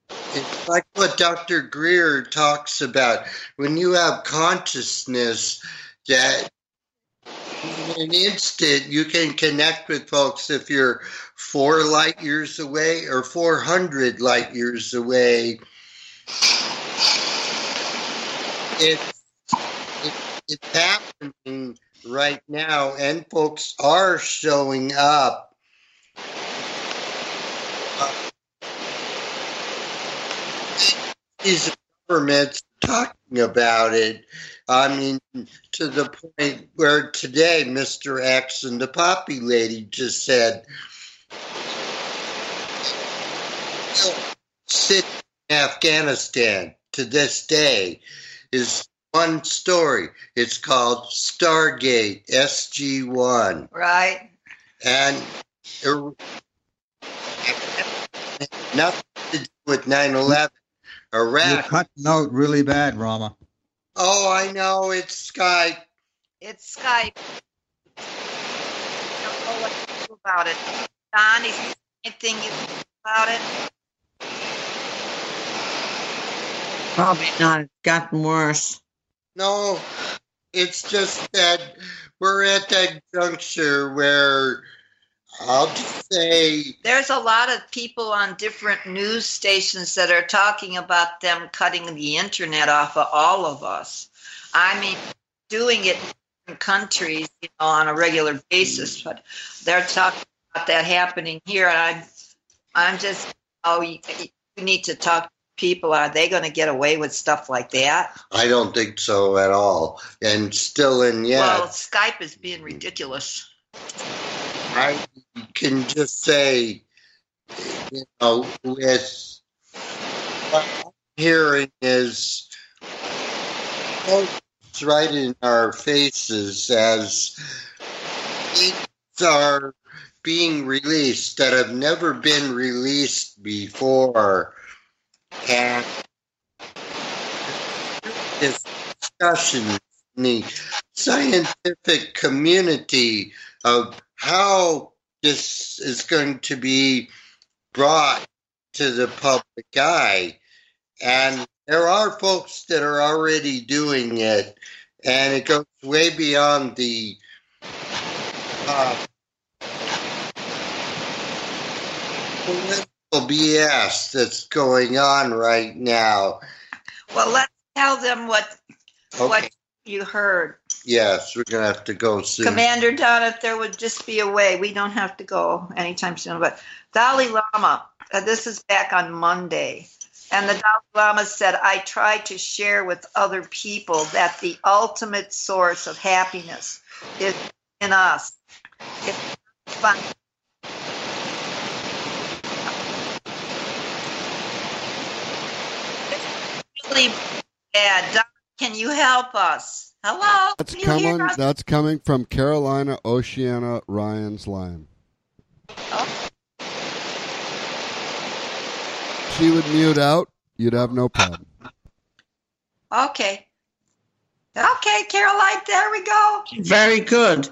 it's like what Dr. Greer talks about. When you have consciousness that in an instant you can connect with folks if you're four light years away or 400 light years away. It's, it, it's happening right now, and folks are showing up. Uh, these governments talking about it. I mean, to the point where today Mr. X and the Poppy lady just said, sit in Afghanistan to this day is one story. It's called Stargate SG1. right. And it, nothing to do with 9 11. You're Iraq. cutting out really bad, Rama. Oh, I know. It's Skype. It's Skype. I don't know what to do about it. Don, is there anything you can do about it? Probably not. It's gotten worse. No, it's just that we're at that juncture where I'll just say, There's a lot of people on different news stations that are talking about them cutting the internet off of all of us. I mean, doing it in countries, you know, on a regular basis, but they're talking about that happening here. And I'm, I'm just, oh, you, you need to talk to people. Are they going to get away with stuff like that? I don't think so at all. And still in yeah. Well, Skype is being ridiculous. I can just say, you know, with what I'm hearing is it's right in our faces as things are being released that have never been released before. And this discussion in the scientific community of how this is going to be brought to the public eye. And there are folks that are already doing it, and it goes way beyond the uh, political BS that's going on right now. Well, let's tell them what what Okay. You heard. Yes, we're going to have to go soon. Commander Don, if there would just be a way, we don't have to go anytime soon. But Dalai Lama, uh, this is back on Monday, and the Dalai Lama said, "I try to share with other people that the ultimate source of happiness is in us. It's fun. Really bad. Don, can you help us? Hello? That's Can you hear coming. us? That's coming from Caroline Oceana Ryan's line. She would mute out. You'd have no problem. Okay. Okay, Caroline, there we go. Very good.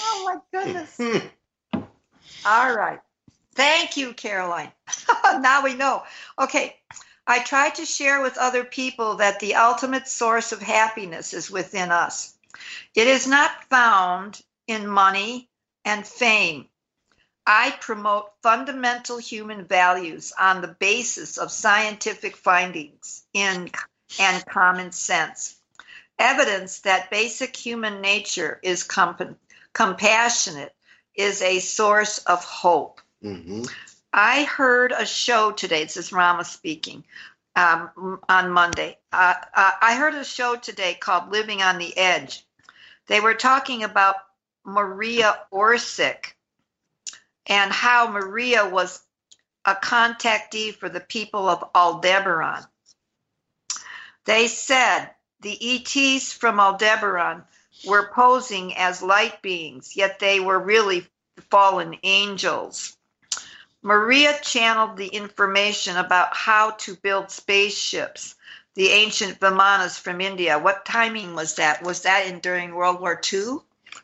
Oh my goodness. Hmm. All right. Thank you, Caroline. now we know. Okay. I try to share with other people that the ultimate source of happiness is within us. It is not found in money and fame. I promote fundamental human values on the basis of scientific findings in and common sense. Evidence that basic human nature is comp- compassionate is a source of hope. Mhm. I heard a show today. This is Rama speaking um, on Monday. Uh, uh, I heard a show today called Living on the Edge. They were talking about Maria Orsic and how Maria was a contactee for the people of Aldebaran. They said the ETs from Aldebaran were posing as light beings, yet they were really fallen angels. Maria channeled the information about how to build spaceships, the ancient Vimanas from India. What timing was that? Was that in during World War II?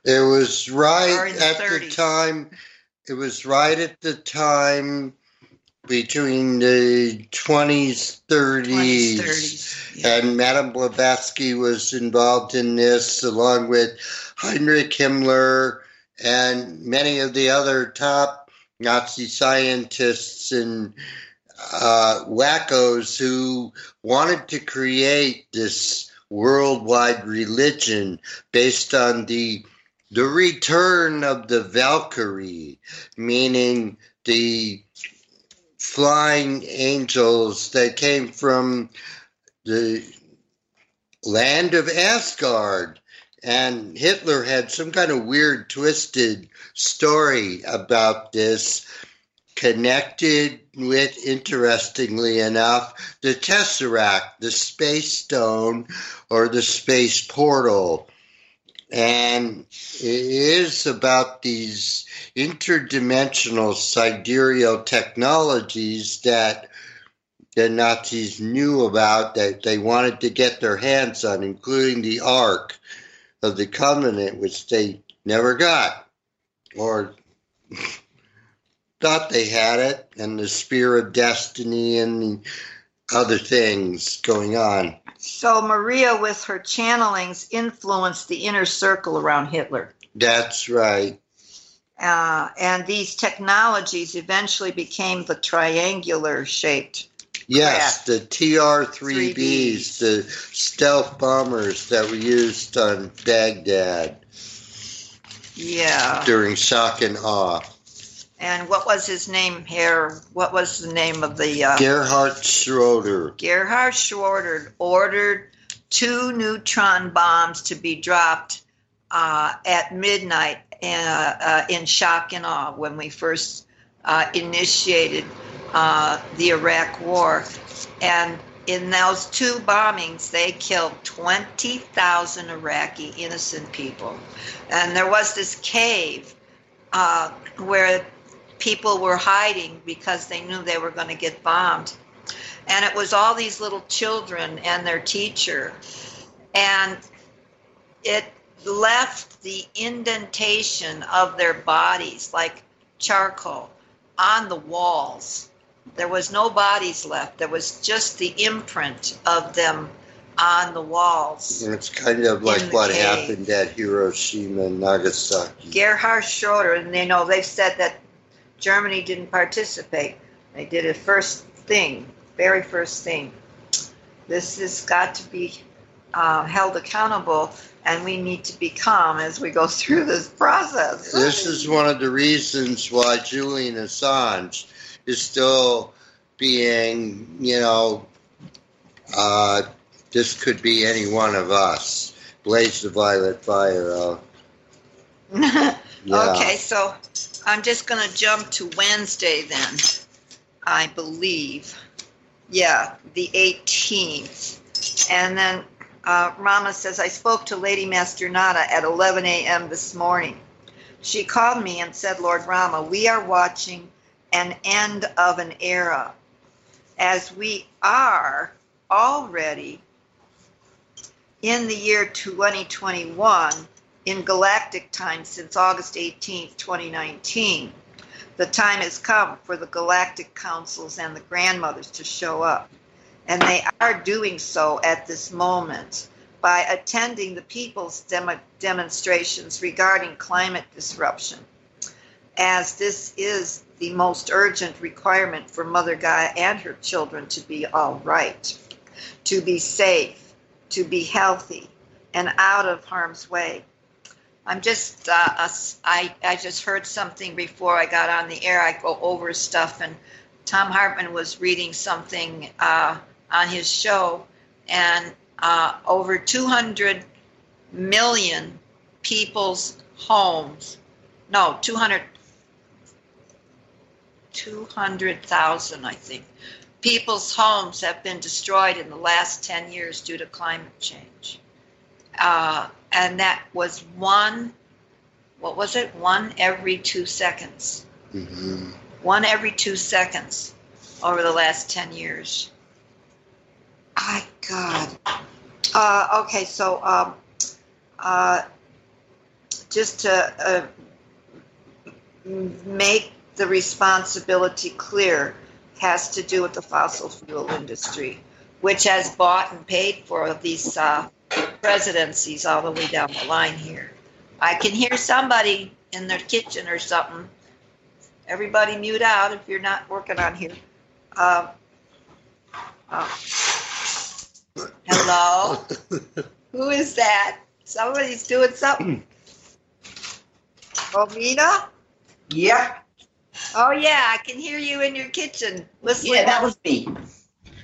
It was right the at the time. It was right at the time between the 20s, 30s. 20s, 30s. Yeah. And Madame Blavatsky was involved in this, along with Heinrich Himmler and many of the other top Nazi scientists and uh, wackos who wanted to create this worldwide religion based on the the return of the Valkyrie, meaning the flying angels that came from the land of Asgard. And Hitler had some kind of weird, twisted story about this, connected with, interestingly enough, the Tesseract, the space stone, or the space portal. And it is about these interdimensional sidereal technologies that the Nazis knew about that they wanted to get their hands on, including the Ark of the Covenant, which they never got, or thought they had it, and the Spear of Destiny and the other things going on. So Maria, with her channelings, influenced the inner circle around Hitler. That's right. Uh, and these technologies eventually became the triangular shaped. Yes, the TR 3Bs, 3Bs. the stealth bombers that were used on Baghdad Yeah. during shock and awe. And what was his name here? What was the name of the uh, Gerhard Schroeder. Gerhard Schroeder ordered two neutron bombs to be dropped uh, at midnight uh, uh, in shock and awe when we first uh, initiated uh, the Iraq War. And in those two bombings, they killed 20,000 Iraqi innocent people. And there was this cave uh, where people were hiding because they knew they were going to get bombed. And it was all these little children and their teacher. And it left the indentation of their bodies like charcoal on the walls. There was no bodies left. There was just the imprint of them on the walls. And it's kind of like what cave. happened at Hiroshima and Nagasaki. Gerhard Schroeder, and they know they've said that Germany didn't participate. They did it first thing, very first thing. This has got to be uh, held accountable, and we need to be calm as we go through this process. This is one of the reasons why Julian Assange is still being, you know, uh, this could be any one of us. Blaze the violet fire. Uh, yeah. Okay, so I'm just going to jump to Wednesday then, I believe. Yeah, the 18th. And then uh, Rama says, I spoke to Lady Master Nada at 11 a.m. this morning. She called me and said, Lord Rama, we are watching an end of an era as we are already in the year 2021 in galactic time since August 18th, 2019. The time has come for the galactic councils and the grandmothers to show up. And they are doing so at this moment by attending the people's demo- demonstrations regarding climate disruption, as this is the most urgent requirement for Mother Gaia and her children to be all right, to be safe, to be healthy, and out of harm's way. I'm just, uh, us- I, I just heard something before I got on the air. I go over stuff, and Thom Hartmann was reading something uh, on his show, and uh, over 200 million people's homes, no, 200, 200,000, I think, people's homes have been destroyed in the last 10 years due to climate change. Uh, and that was one, what was it? One every two seconds. Mhm. One every two seconds over the last 10 years. My God. Uh, okay, so um, uh, just to uh, make the responsibility clear, has to do with the fossil fuel industry, which has bought and paid for these uh, presidencies all the way down the line here. I can hear somebody in their kitchen or something. Everybody mute out if you're not working on here. Uh, oh. Hello? Who is that? Somebody's doing something. Romina? Yeah, Oh, yeah, I can hear you in your kitchen listening. yeah, that was me.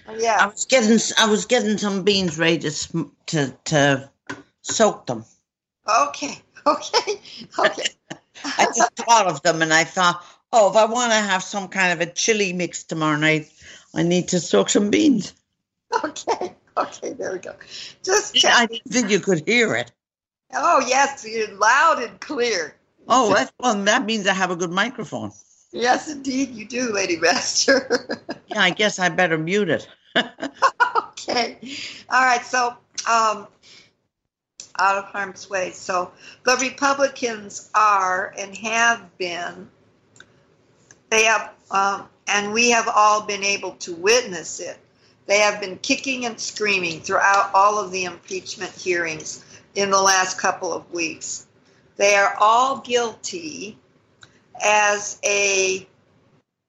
Oh, I yeah. was getting I was getting some beans ready to to to soak them. Okay, okay, okay. I just thought of them and I thought, oh, if I want to have some kind of a chili mix tomorrow night, I need to soak some beans. Okay, okay, there we go. Just Yeah, I didn't think you could hear it. Oh yes, you're loud and clear. Oh, that's well. That means I have a good microphone. Yes, indeed, you do, Lady Master. Yeah, I guess I better mute it. okay, all right. So, um, out of harm's way. So, the Republicans are and have been. They have, um, and we have all been able to witness it. They have been kicking and screaming throughout all of the impeachment hearings in the last couple of weeks. They are all guilty as a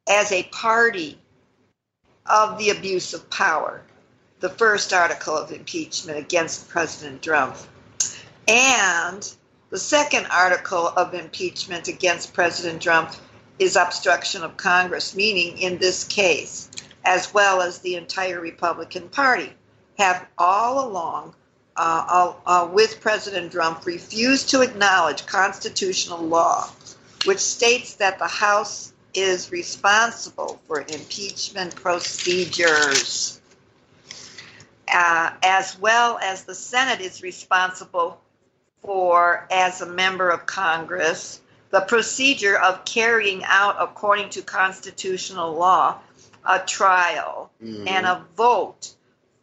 as a party of the abuse of power. The first article of impeachment against President Trump. And the second article of impeachment against President Trump is obstruction of Congress, meaning in this case, as well as the entire Republican Party, have all along, uh, uh, with President Trump, refused to acknowledge constitutional law, which states that the House is responsible for impeachment procedures. uh, as well as the Senate is responsible for, as a member of Congress, the procedure of carrying out, according to constitutional law, a trial Mhm. and a vote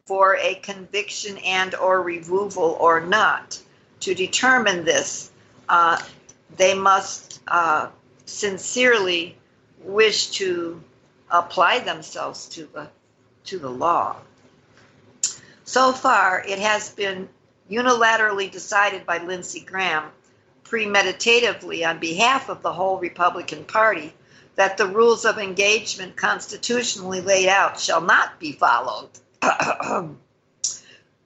for a conviction and or removal or not. To determine this, uh, they must uh, sincerely wish to apply themselves to the to the law. So far, it has been unilaterally decided by Lindsey Graham, premeditatively on behalf of the whole Republican Party, that the rules of engagement constitutionally laid out shall not be followed.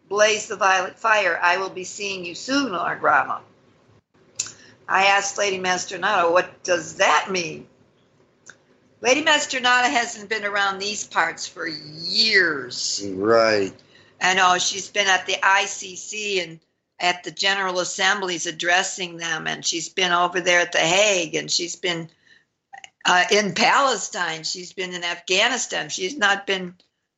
Blaze the violet fire. I will be seeing you soon, Lord Rama. I asked Lady Master Nada, what does that mean? Lady Master Nada hasn't been around these parts for years. Right. I know she's been at the ICC and at the General Assemblies addressing them, and she's been over there at The Hague, and she's been uh, in Palestine, she's been in Afghanistan. She's not been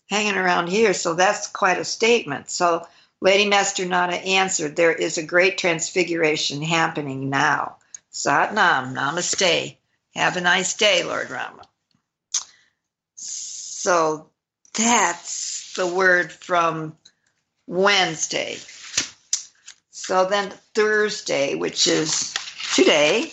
hanging around here, so that's quite a statement. So Lady Master Nada answered, There is a great transfiguration happening now. Sat Nam, Namaste. Have a nice day, Lord Rama. So that's the word from Wednesday. So then Thursday, which is today,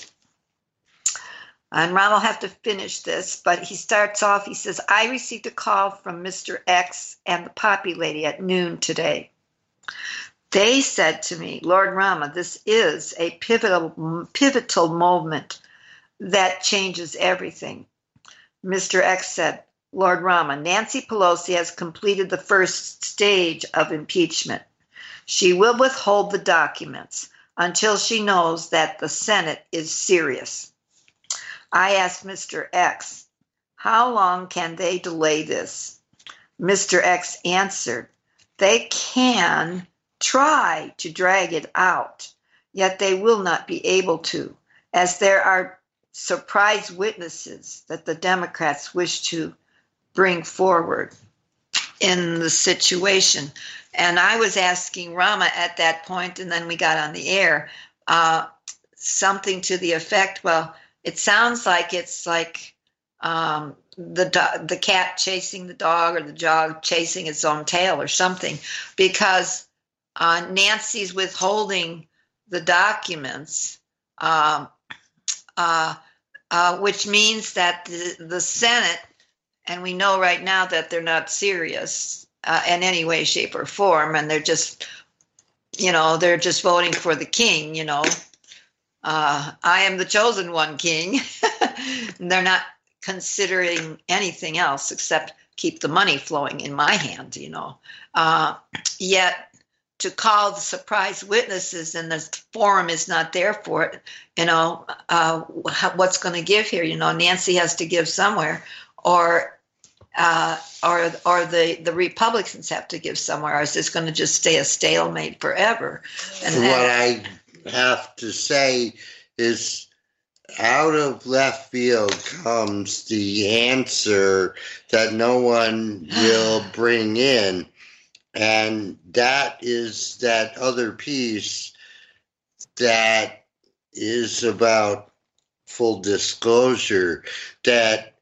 and Ron will have to finish this, but he starts off, he says, I received a call from Mr. X and the Poppy Lady at noon today. They said to me, Lord Rama, this is a pivotal, pivotal moment that changes everything. Mr. X said, Lord Rama, Nancy Pelosi has completed the first stage of impeachment. She will withhold the documents until she knows that the Senate is serious. I asked Mr. X, how long can they delay this? Mr. X answered, they can try to drag it out, yet they will not be able to, as there are surprise witnesses that the Democrats wish to bring forward in the situation. And I was asking Rama at that point, and then we got on the air, uh, something to the effect, well, it sounds like it's like um, the do- the cat chasing the dog or the dog chasing its own tail or something, because uh, Nancy's withholding the documents, um, uh, uh, which means that the, the Senate, and we know right now that they're not serious uh, in any way, shape, or form, and they're just, you know, they're just voting for the king, you know. Uh, I am the chosen one, king. they're not considering anything else except keep the money flowing in my hand, you know. Uh, yet to call the surprise witnesses and the forum is not there for it, you know, uh, what's going to give here? You know, Nancy has to give somewhere, or uh, or or the the Republicans have to give somewhere. Or is this going to just stay a stalemate forever? And what I have to say is out of left field comes the answer that no one will bring in. And that is that other piece that is about full disclosure that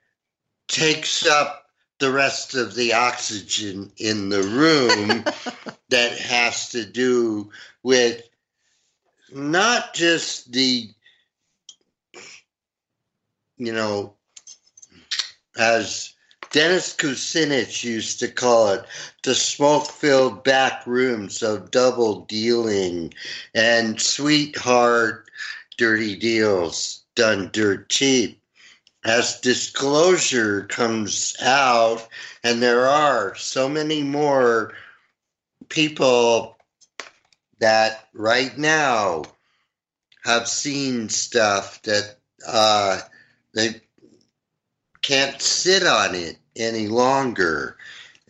takes up the rest of the oxygen in the room that has to do with not just the you know as Dennis Kucinich used to call it the smoke filled back rooms of double dealing and sweetheart dirty deals done dirt cheap. As disclosure comes out, and there are so many more people that right now have seen stuff that uh, they can't sit on it any longer.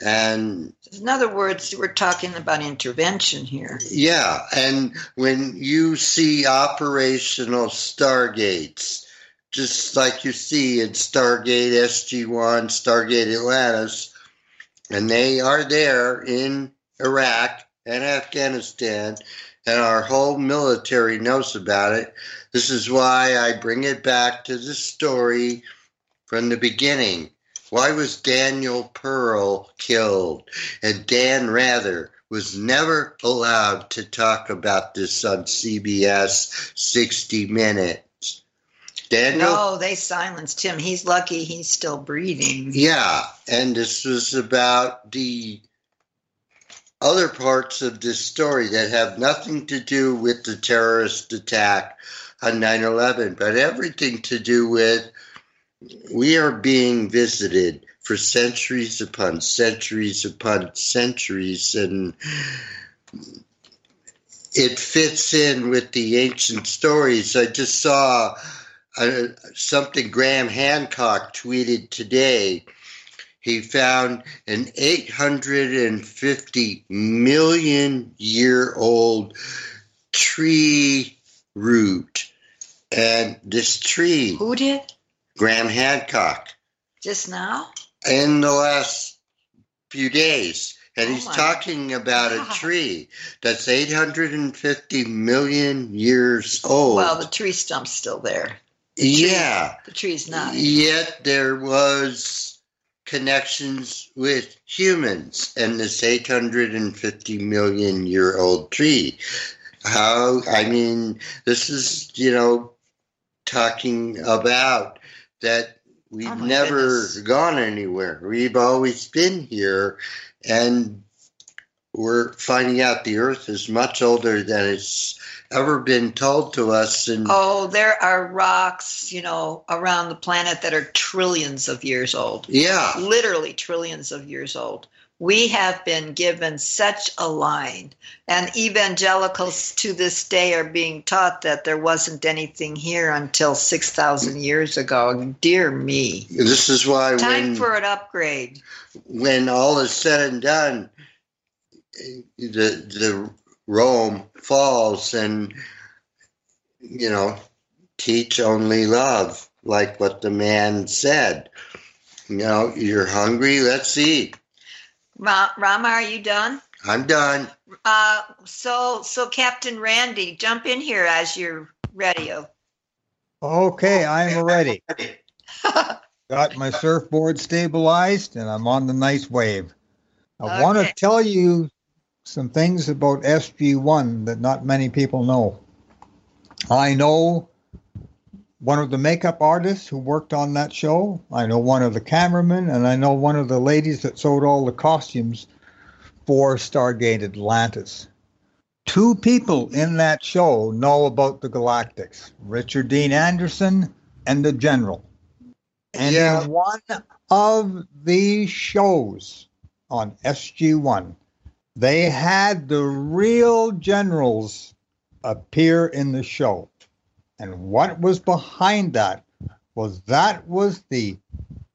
And in other words, we're talking about intervention here. Yeah, and when you see operational stargates, just like you see in Stargate SG1, Stargate Atlantis, and they are there in Iraq and Afghanistan, and our whole military knows about it. This is why I bring it back to the story from the beginning. Why was Daniel Pearl killed? And Dan Rather was never allowed to talk about this on CBS 60 Minutes. Daniel No, they silenced him. He's lucky he's still breathing. Yeah, and this was about the other parts of this story that have nothing to do with the terrorist attack on 9 11, but everything to do with we are being visited for centuries upon centuries upon centuries, and it fits in with the ancient stories. I just saw uh, something Graham Hancock tweeted today. He found an 850 million year old tree root. And this tree, Who did? Graham Hancock, Just now? in the last few days. And Oh he's talking about a tree that's 850 million years old. Well, the tree stump's still there. yeah. The tree's not. Yet there was connections with humans and this 850 million year old tree. How, I mean, this is, you know, talking about that we've Oh never goodness. gone anywhere. We've always been here and we're finding out the earth is much older than it's ever been told to us and Oh, there are rocks, you know, around the planet that are trillions of years old. yeah Literally trillions of years old. We have been given such a line, and evangelicals to this day are being taught that there wasn't anything here until 6,000 years ago. Dear me. this is why Time when for an upgrade. when all is said and done, the the Rome falls, and you know, teach only love, like what the man said. You know, you're hungry, let's eat. Ra- Rama, are you done? I'm done. Uh, so, so Captain Randy, jump in here as you're ready. Okay, I'm ready. Got my surfboard stabilized and I'm on the nice wave. I want to tell you some things about SG1 that not many people know. I know one of the makeup artists who worked on that show. I know one of the cameramen, and I know one of the ladies that sewed all the costumes for Stargate Atlantis. Two people in that show know about the Galactics Richard Dean Anderson and the General. And Yeah. in one of these shows on SG1, they had the real generals appear in the show. And what was behind that was that was the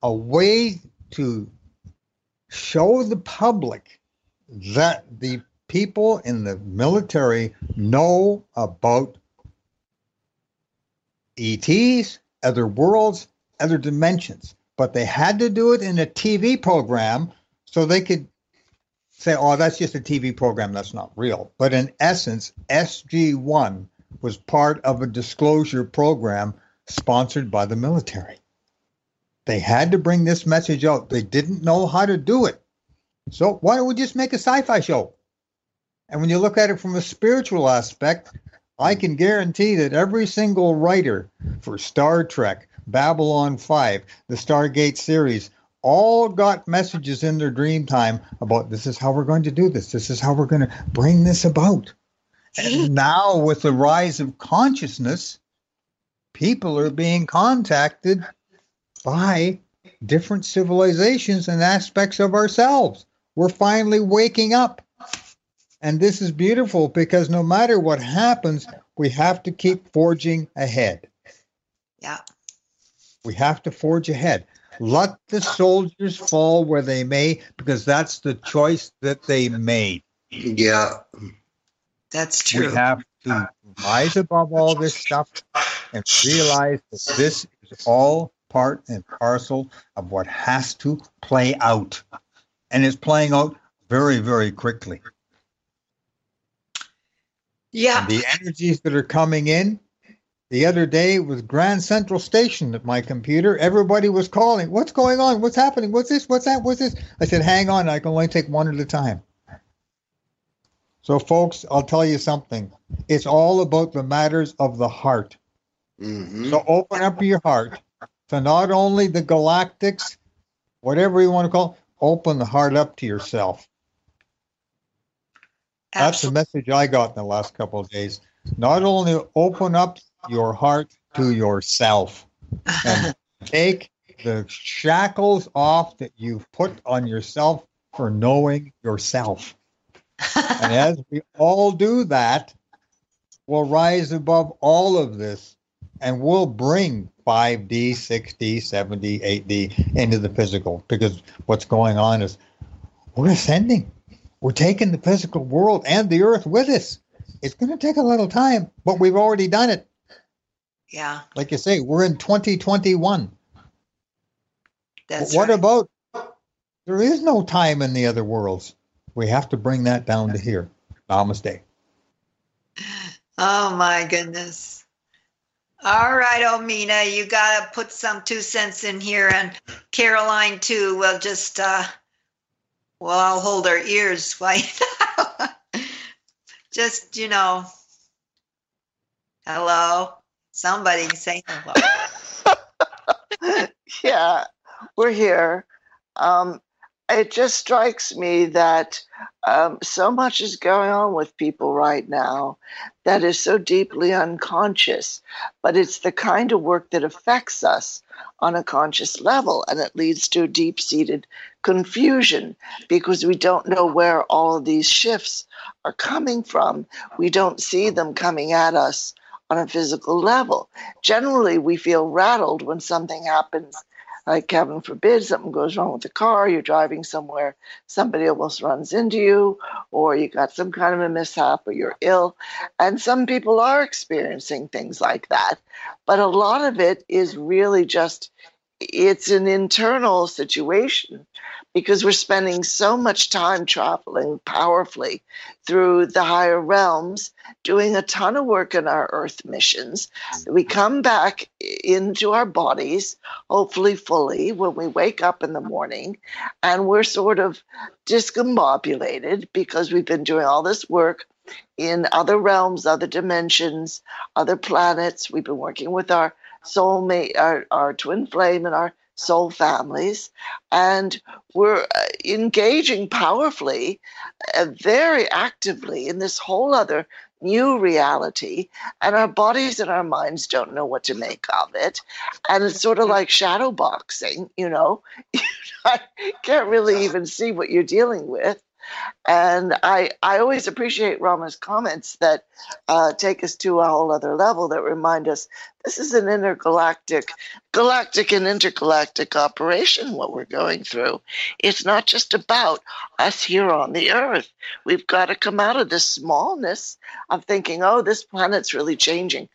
a way to show the public that the people in the military know about ETs, other worlds, other dimensions. But they had to do it in a TV program so they could say, oh, that's just a TV program, that's not real. But in essence, SG1 was part of a disclosure program sponsored by the military. They had to bring this message out. They didn't know how to do it. So why don't we just make a sci fi show? And when you look at it from a spiritual aspect, I can guarantee that every single writer for Star Trek, Babylon 5, the Stargate series, all got messages in their dream time about this is how we're going to do this. This is how we're going to bring this about. And now, with the rise of consciousness, people are being contacted by different civilizations and aspects of ourselves. We're finally waking up. And this is beautiful because no matter what happens, we have to keep forging ahead. Yeah. We have to forge ahead. Let the soldiers fall where they may, because that's the choice that they made. Yeah. That's true. We have to rise above all this stuff and realize that this is all part and parcel of what has to play out. And it's playing out very, very quickly. Yeah. And the energies that are coming in. The other day it was Grand Central Station at my computer. Everybody was calling. What's going on? What's happening? What's this? What's that? What's this? I said, hang on. I can only take one at a time. So, folks, I'll tell you something. It's all about the matters of the heart. hmm So open up your heart to not only the galactics, whatever you want to call it, open the heart up to yourself. That's the message I got in the last couple of days. Not only open up your heart to yourself and take the shackles off that you've put on yourself for knowing yourself. And as we all do that, we'll rise above all of this and we'll bring 5D, 6D, 7D, 8D into the physical because what's going on is we're ascending. We're taking the physical world and the earth with us. It's going to take a little time, but we've already done it. Yeah. Like you say, we're in 2021. That's what right. about there is no time in the other worlds? We have to bring that down to here. Namaste. Oh my goodness. All right, Omina, you got to put some two cents in here, and Caroline too. We'll just, uh, well, I'll hold our ears. Why? just, you know, hello. Somebody say hello. yeah, we're here. Um, it just strikes me that um, so much is going on with people right now that is so deeply unconscious, but it's the kind of work that affects us on a conscious level, and it leads to a deep seated confusion because we don't know where all these shifts are coming from. We don't see them coming at us on a physical level. Generally, we feel rattled when something happens, like heaven forbid, something goes wrong with the car, you're driving somewhere, somebody almost runs into you, or you got some kind of a mishap, or you're ill. And some people are experiencing things like that. But a lot of it is really just it's an internal situation because we're spending so much time traveling powerfully through the higher realms, doing a ton of work in our earth missions. Mm-hmm. We come back into our bodies, hopefully fully, when we wake up in the morning, and we're sort of discombobulated because we've been doing all this work in other realms, other dimensions, other planets. We've been working with our soulmate, our, our twin flame, and our soul families. And we're uh, engaging powerfully, uh, very actively in this whole other new reality. And our bodies and our minds don't know what to make of it. And it's sort of like shadow boxing, you know, I can't really even see what you're dealing with. And I, I always appreciate Rama's comments that uh, take us to a whole other level that remind us this is an intergalactic, galactic and intergalactic operation, what we're going through. It's not just about us here on the earth. We've got to come out of this smallness of thinking, oh, this planet's really changing.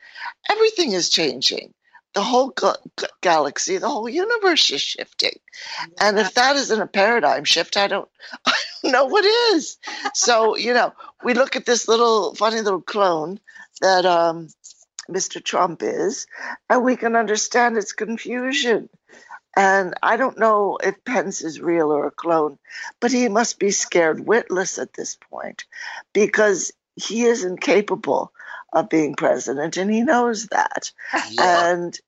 Everything is changing. The whole ga- ga- galaxy, the whole universe is shifting. And if that isn't a paradigm shift, I don't, I don't know what is. So, you know, we look at this little funny little clone that um, Mr. Trump is, and we can understand its confusion. And I don't know if Pence is real or a clone, but he must be scared witless at this point because he is incapable of being president, and he knows that. Yeah. And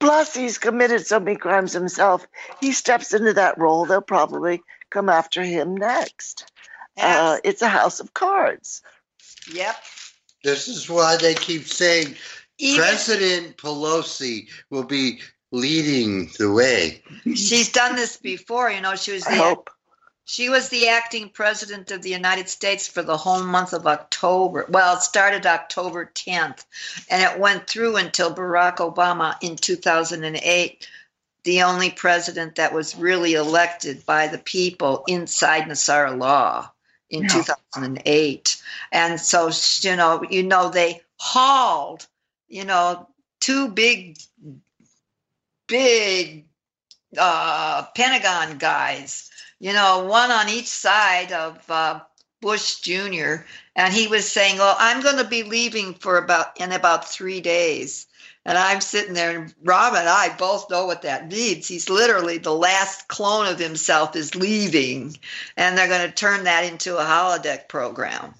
plus, he's committed so many crimes himself. He steps into that role, they'll probably come after him next. Uh, it's a house of cards. yep. This is why they keep saying Even, President Pelosi will be leading the way. she's done this before. You know, she was I the hope. She was the acting president of the United States for the whole month of October. Well, it started October 10th, and it went through until Barack Obama in 2008, the only president that was really elected by the people inside NESARA law in Yeah. 2008. And so, you know, you know, they hauled, you know, two big, big uh, Pentagon guys you know, one on each side of uh, Bush Jr. And he was saying, "Well, I'm going to be leaving for about in about three days." And I'm sitting there, and Rob and I both know what that means. He's literally the last clone of himself is leaving, and they're going to turn that into a holodeck program.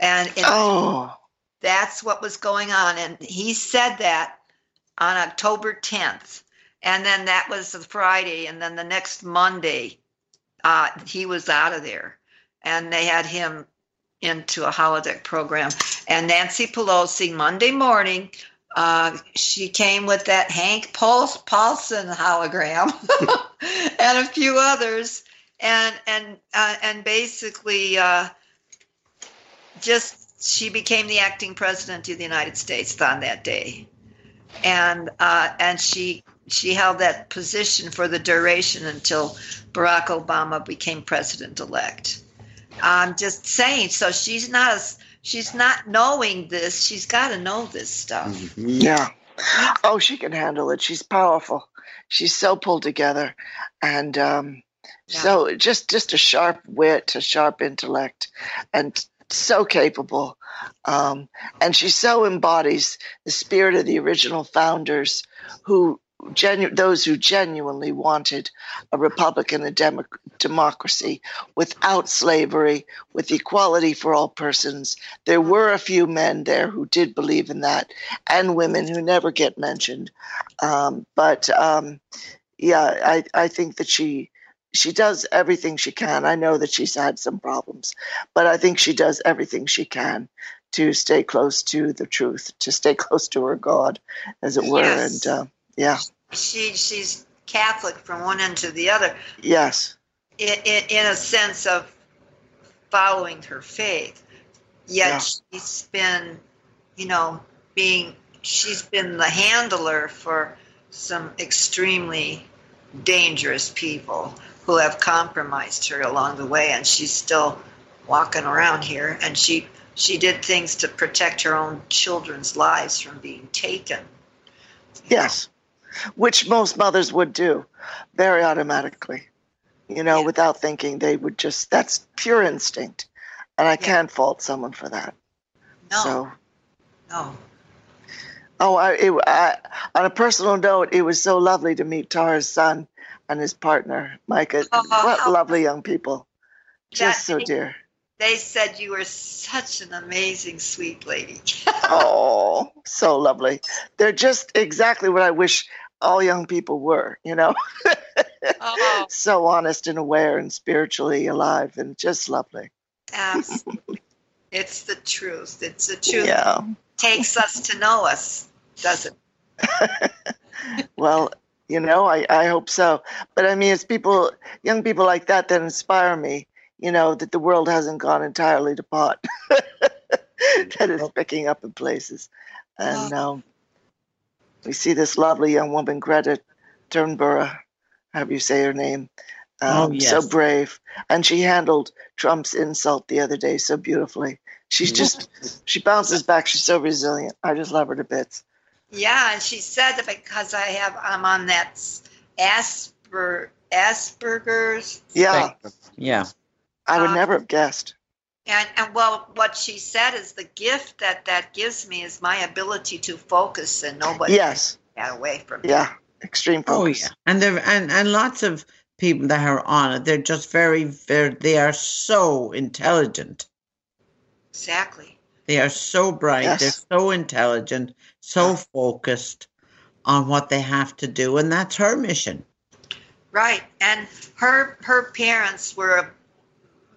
And in Oh, that's what was going on. And he said that on October 10th. And then that was the Friday. And then the next Monday, uh, he was out of there. And they had him into a holodeck program. And Nancy Pelosi, Monday morning, uh, she came with that Hank Paul- Paulson hologram and a few others. And and uh, and basically uh, just she became the acting president of the United States on that day, and uh, and she she held that position for the duration until Barack Obama became president elect. I'm just saying, so she's not as she's not knowing this. She's got to know this stuff. Mhm. yeah. Oh, she can handle it. She's powerful. She's so pulled together, and um, Yeah. so just just a sharp wit, a sharp intellect, and so capable. Um, and she so embodies the spirit of the original founders, who genu- those who genuinely wanted a republic and a demo- democracy without slavery, with equality for all persons. There were a few men there who did believe in that, and women who never get mentioned. Um, but um, yeah, I, I think that she she does everything she can. I know that she's had some problems, but I think she does everything she can to stay close to the truth, to stay close to her God, as it were. Yes. And uh, yeah, She she's Catholic from one end to the other. yes, in, in, in a sense of following her faith. Yet Yeah. she's been, you know, being, she's been the handler for some extremely dangerous people who have compromised her along the way. And she's still walking around here. And she, she did things to protect her own children's lives from being taken. yes, which most mothers would do very automatically. You know, Yeah. without thinking, they would just, that's pure instinct. And I can't fault someone for that. No, So, no. Oh, I, it, I, on a personal note, it was so lovely to meet Tara's son and his partner, Micah. Oh, what lovely young people. Just so dear. They said you were such an amazing, sweet lady. Oh, so lovely. They're just exactly what I wish all young people were, you know? Oh, so honest and aware and spiritually alive and just lovely. absolutely. It's the truth. It's the truth. Yeah. Takes us to know us, does it? Well, you know, I, I hope so. But I mean, it's people, young people like that that inspire me, you know, that the world hasn't gone entirely to pot, that it's picking up in places. And um, we see this lovely young woman, Greta Thunberg, however you say her name, Oh, um, so brave. And she handled Trump's insult the other day so beautifully. She's just, she bounces back. She's so resilient. I just love her to bits. Yeah, and she said that because I have I'm on that Asper Asperger's Yeah, Yeah. I would Um, never have guessed. And and well what she said is the gift that that gives me is my ability to focus and nobody Yes. can get away from me. Yeah, extreme Oh yeah, and there and and lots of people that are on it. They're just very, very. They are so intelligent. Exactly. They are so bright. Yes. They're so intelligent, so focused on what they have to do, and that's her mission. Right. And her her parents were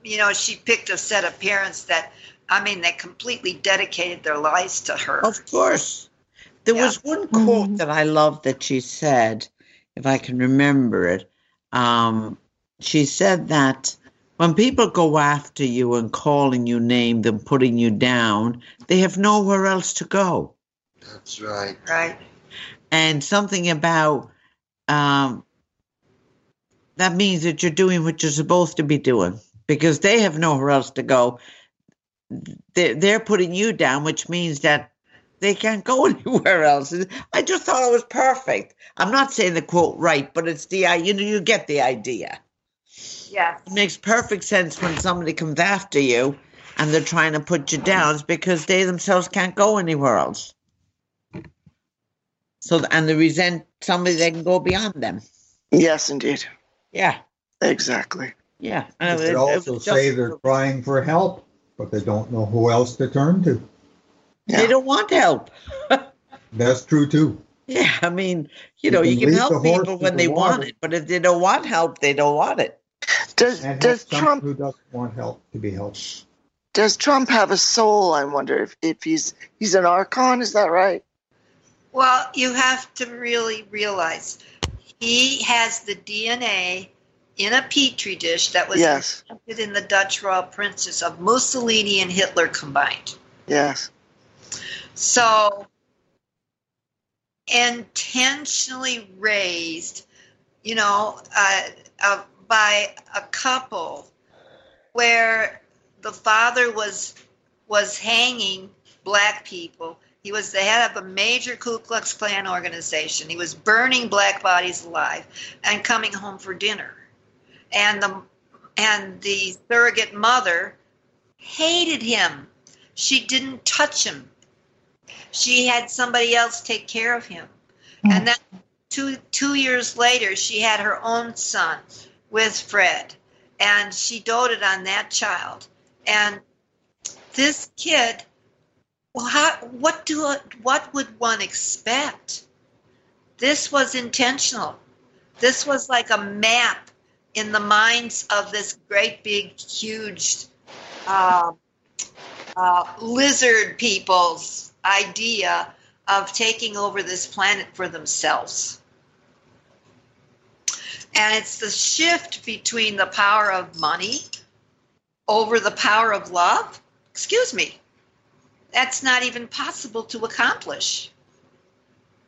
you know, she picked a set of parents that I mean they completely dedicated their lives to her. Of course. There Yeah. was one quote Mhm. that I loved that she said, if I can remember it. Um, she said that when people go after you and calling you names and putting you down, they have nowhere else to go. That's right. Right. And something about um, that means that you're doing what you're supposed to be doing because they have nowhere else to go. They're, they're putting you down, which means that they can't go anywhere else. I just thought it was perfect. I'm not saying the quote right, but it's the you know you get the idea. Yeah, It makes perfect sense when somebody comes after you and they're trying to put you down it's because they themselves can't go anywhere else. So and they resent somebody that can go beyond them. Yes, indeed. Yeah, Exactly. Yeah. You And it- could it also was say they're crying for help, but they don't know who else to turn to. they Yeah. don't want help. That's true too. Yeah, I mean, you You know, can you can help people when the they want it, but if they don't want help, they don't want it. Does And does Trump who doesn't want help to be helped. does Trump have a soul? I wonder if, if he's he's an archon. Is that right? Well, you have to really realize he has the DNA in a petri dish that was Yes. in the Dutch royal princes of Mussolini and Hitler combined. Yes. So intentionally raised, you know, uh, uh, by a couple where the father was was hanging black people. He was the head of a major Ku Klux Klan organization. He was burning black bodies alive and coming home for dinner. And the and the surrogate mother hated him. She didn't touch him. She had somebody else take care of him. Hmm. And then two two years later, she had her own son with Fred, and she doted on that child. And this kid, well, how, what do what would one expect? This was intentional. This was like a map in the minds of this great big huge um, uh, lizard people's idea of taking over this planet for themselves. And it's the shift between the power of money over the power of love. Excuse me. That's not even possible to accomplish.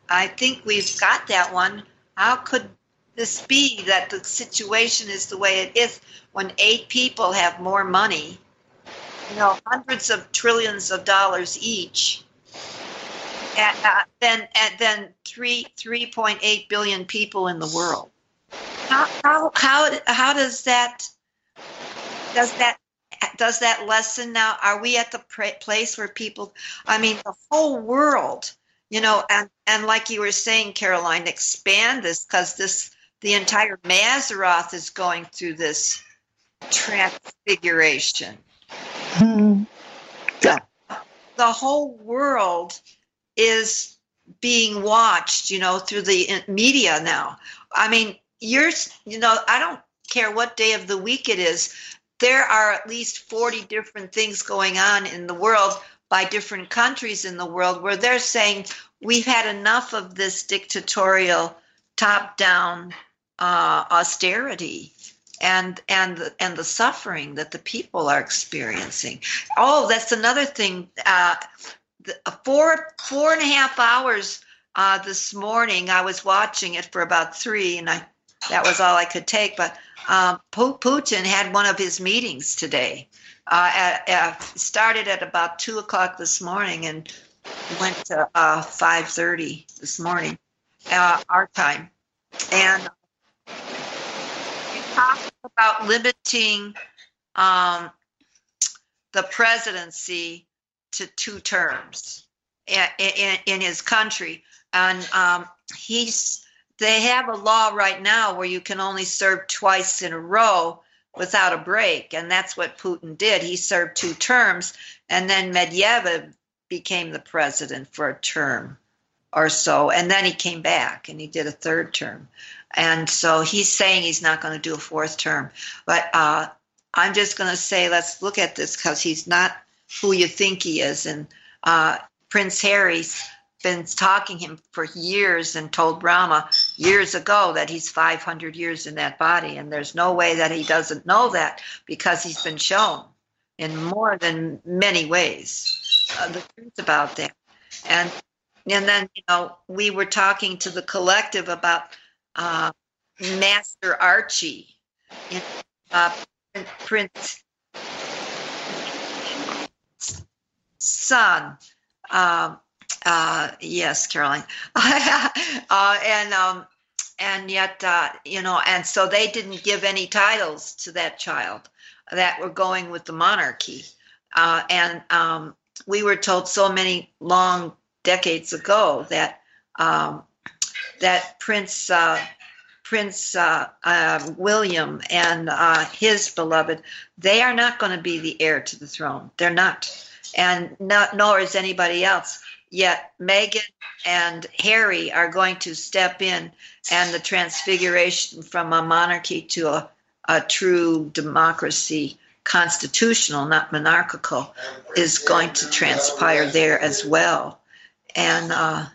I think we've got that one. How could this be that the situation is the way it is when eight people have more money, you know, hundreds of trillions of dollars each, uh, than, than three, 3.8 billion people in the world? How, how, how, how does that, does that does that lesson now are we at the place where people i mean the whole world you know and and like you were saying caroline expand this because this the entire Mazzaroth is going through this transfiguration hmm. Yeah. the whole world is being watched you know through the media now i mean you're you know i don't care what day of the week it is there are at least 40 different things going on in the world by different countries in the world where they're saying we've had enough of this dictatorial top down uh, austerity and and and the suffering that the people are experiencing oh that's another thing uh, the, uh, four four and a half hours uh, this morning i was watching it for about three and i that was all i could take but um, Putin had one of his meetings today. Uh, at, at, started at about two o'clock this morning and went to uh, five thirty this morning, uh, our time. And talked about limiting um, the presidency to two terms in, in, in his country, and um, he's they have a law right now where you can only serve twice in a row without a break. And that's what Putin did. He served two terms, and then Medvedev became the president for a term or so. And then he came back and he did a third term. And so he's saying he's not going to do a fourth term. But uh, I'm just going to say, let's look at this because he's not who you think he is. And uh, Prince Harry's been talking him for years and told Brahma years ago that he's 500 years in that body. And there's no way that he doesn't know that because he's been shown in more than many ways uh, the truth about that. And and then you know we were talking to the collective about uh, Master Archie, uh, Prince son. Um, uh, yes, Caroline. uh, and um, and yet uh, you know and so they didn't give any titles to that child that were going with the monarchy uh, and um, we were told so many long decades ago that um, that prince uh, prince uh, uh, william and uh, his beloved they are not going to be the heir to the throne. They're not. And not, nor is anybody else. Yet Meghan and Harry are going to step in, and the transfiguration from a monarchy to a, a true democracy, constitutional, not monarchical, is going to transpire there as well. And uh,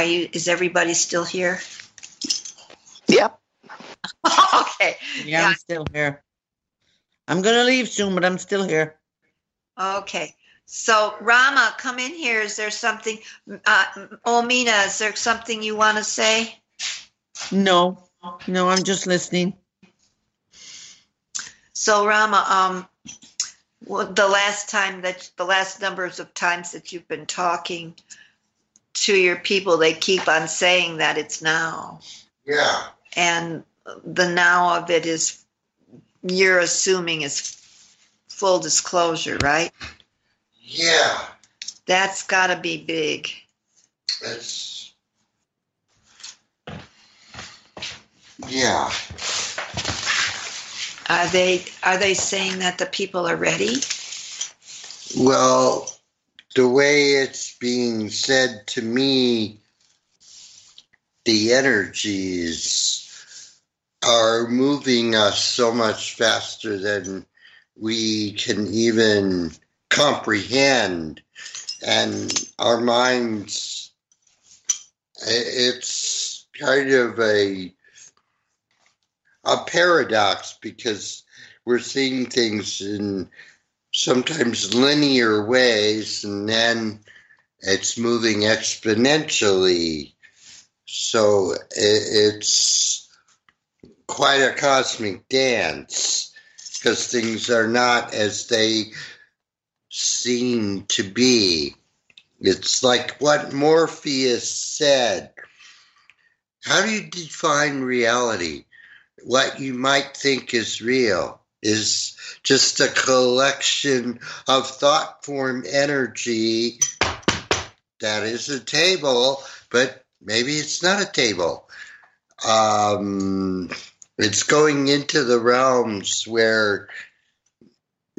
are you? Is everybody still here? Yep. okay. Yeah, Yeah. I'm still here. I'm gonna leave soon, but I'm still here. Okay. So Rama, come in here. Is there something? Uh, Omina, is there something you want to say? No, no, I'm just listening. So Rama, um, well, the last time that the last numbers of times that you've been talking to your people, they keep on saying that it's now, Yeah. and the now of it is you're assuming is full disclosure, right? Yeah. That's got to be big. It's. Yeah. Are they are they saying that the people are ready? Well, the way it's being said to me, the energies are moving us so much faster than we can even comprehend. And our minds, it's kind of a a paradox because we're seeing things in sometimes linear ways and then it's moving exponentially. So it's quite a cosmic dance because things are not as they seem to be. It's like what Morpheus said. How do you define reality? What you might think is real is just a collection of thought form energy that is a table, but maybe it's not a table. Um, it's going into the realms where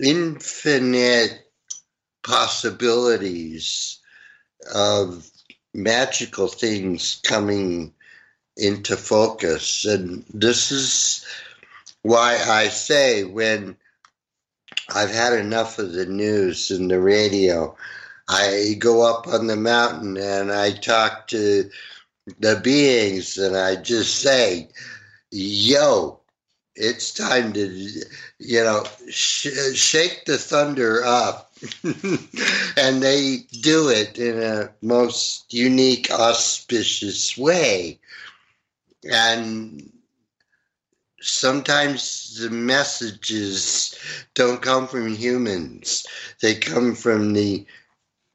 infinite possibilities of magical things coming into focus. And this is why I say when I've had enough of the news and the radio, I go up on the mountain and I talk to the beings and I just say, yo, it's time to, you know, sh- shake the thunder up. and they do it in a most unique, auspicious way. And sometimes the messages don't come from humans, they come from the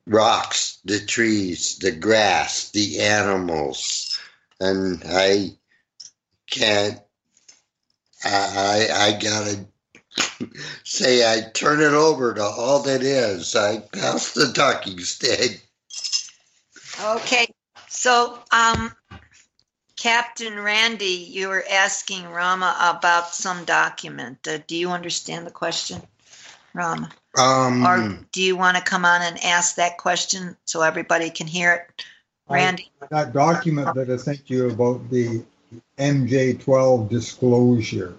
rocks, the trees, the grass, the animals. And I can't, I, I, gotta say, I turn it over to all that is. I pass the talking stick. Okay, so um, Captain Randy, you were asking Rama about some document. Uh, do you understand the question, Rama? Um, Or do you want to come on and ask that question so everybody can hear it? Randy? That document that I sent you about the MJ12 disclosure.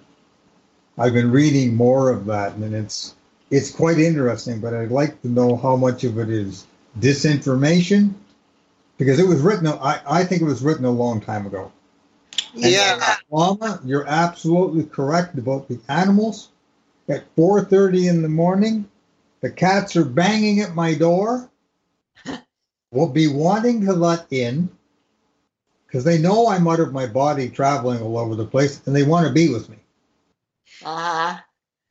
I've been reading more of that, and it's it's quite interesting. But I'd like to know how much of it is disinformation, because it was written. I I think it was written a long time ago. yeah, Mama, you're absolutely correct about the animals. At 4:30 in the morning, the cats are banging at my door. will be wanting to let in because they know I'm out of my body traveling all over the place and they want to be with me. Uh-huh.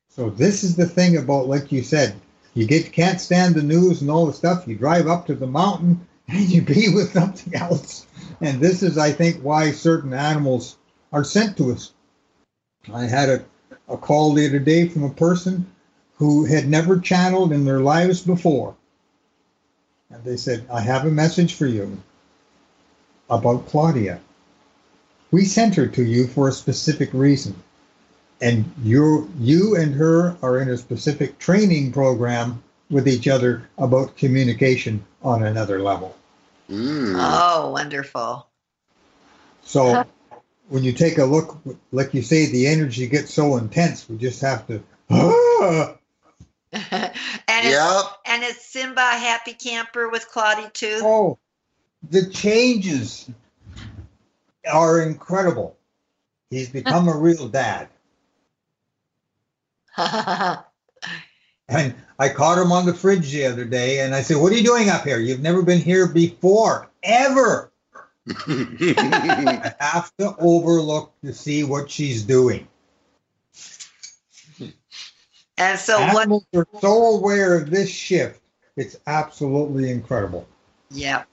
So this is the thing about like you said, you get can't stand the news and all the stuff, you drive up to the mountain and you be with something else. And this is, I think, why certain animals are sent to us. I had a, a call the other day from a person who had never channeled in their lives before. And they said, I have a message for you about Claudia. We sent her to you for a specific reason. And you you and her are in a specific training program with each other about communication on another level. Mm. Oh, wonderful. So when you take a look, like you say, the energy gets so intense, we just have to. Ah! and it's, Yep. and is Simba happy camper with Claudie too? Oh, the changes are incredible. He's become a real dad. And I caught him on the fridge the other day and I said, What are you doing up here? You've never been here before, ever. I have to overlook to see what she's doing. and so what? Animals are so aware of this shift. It's absolutely incredible. Yeah.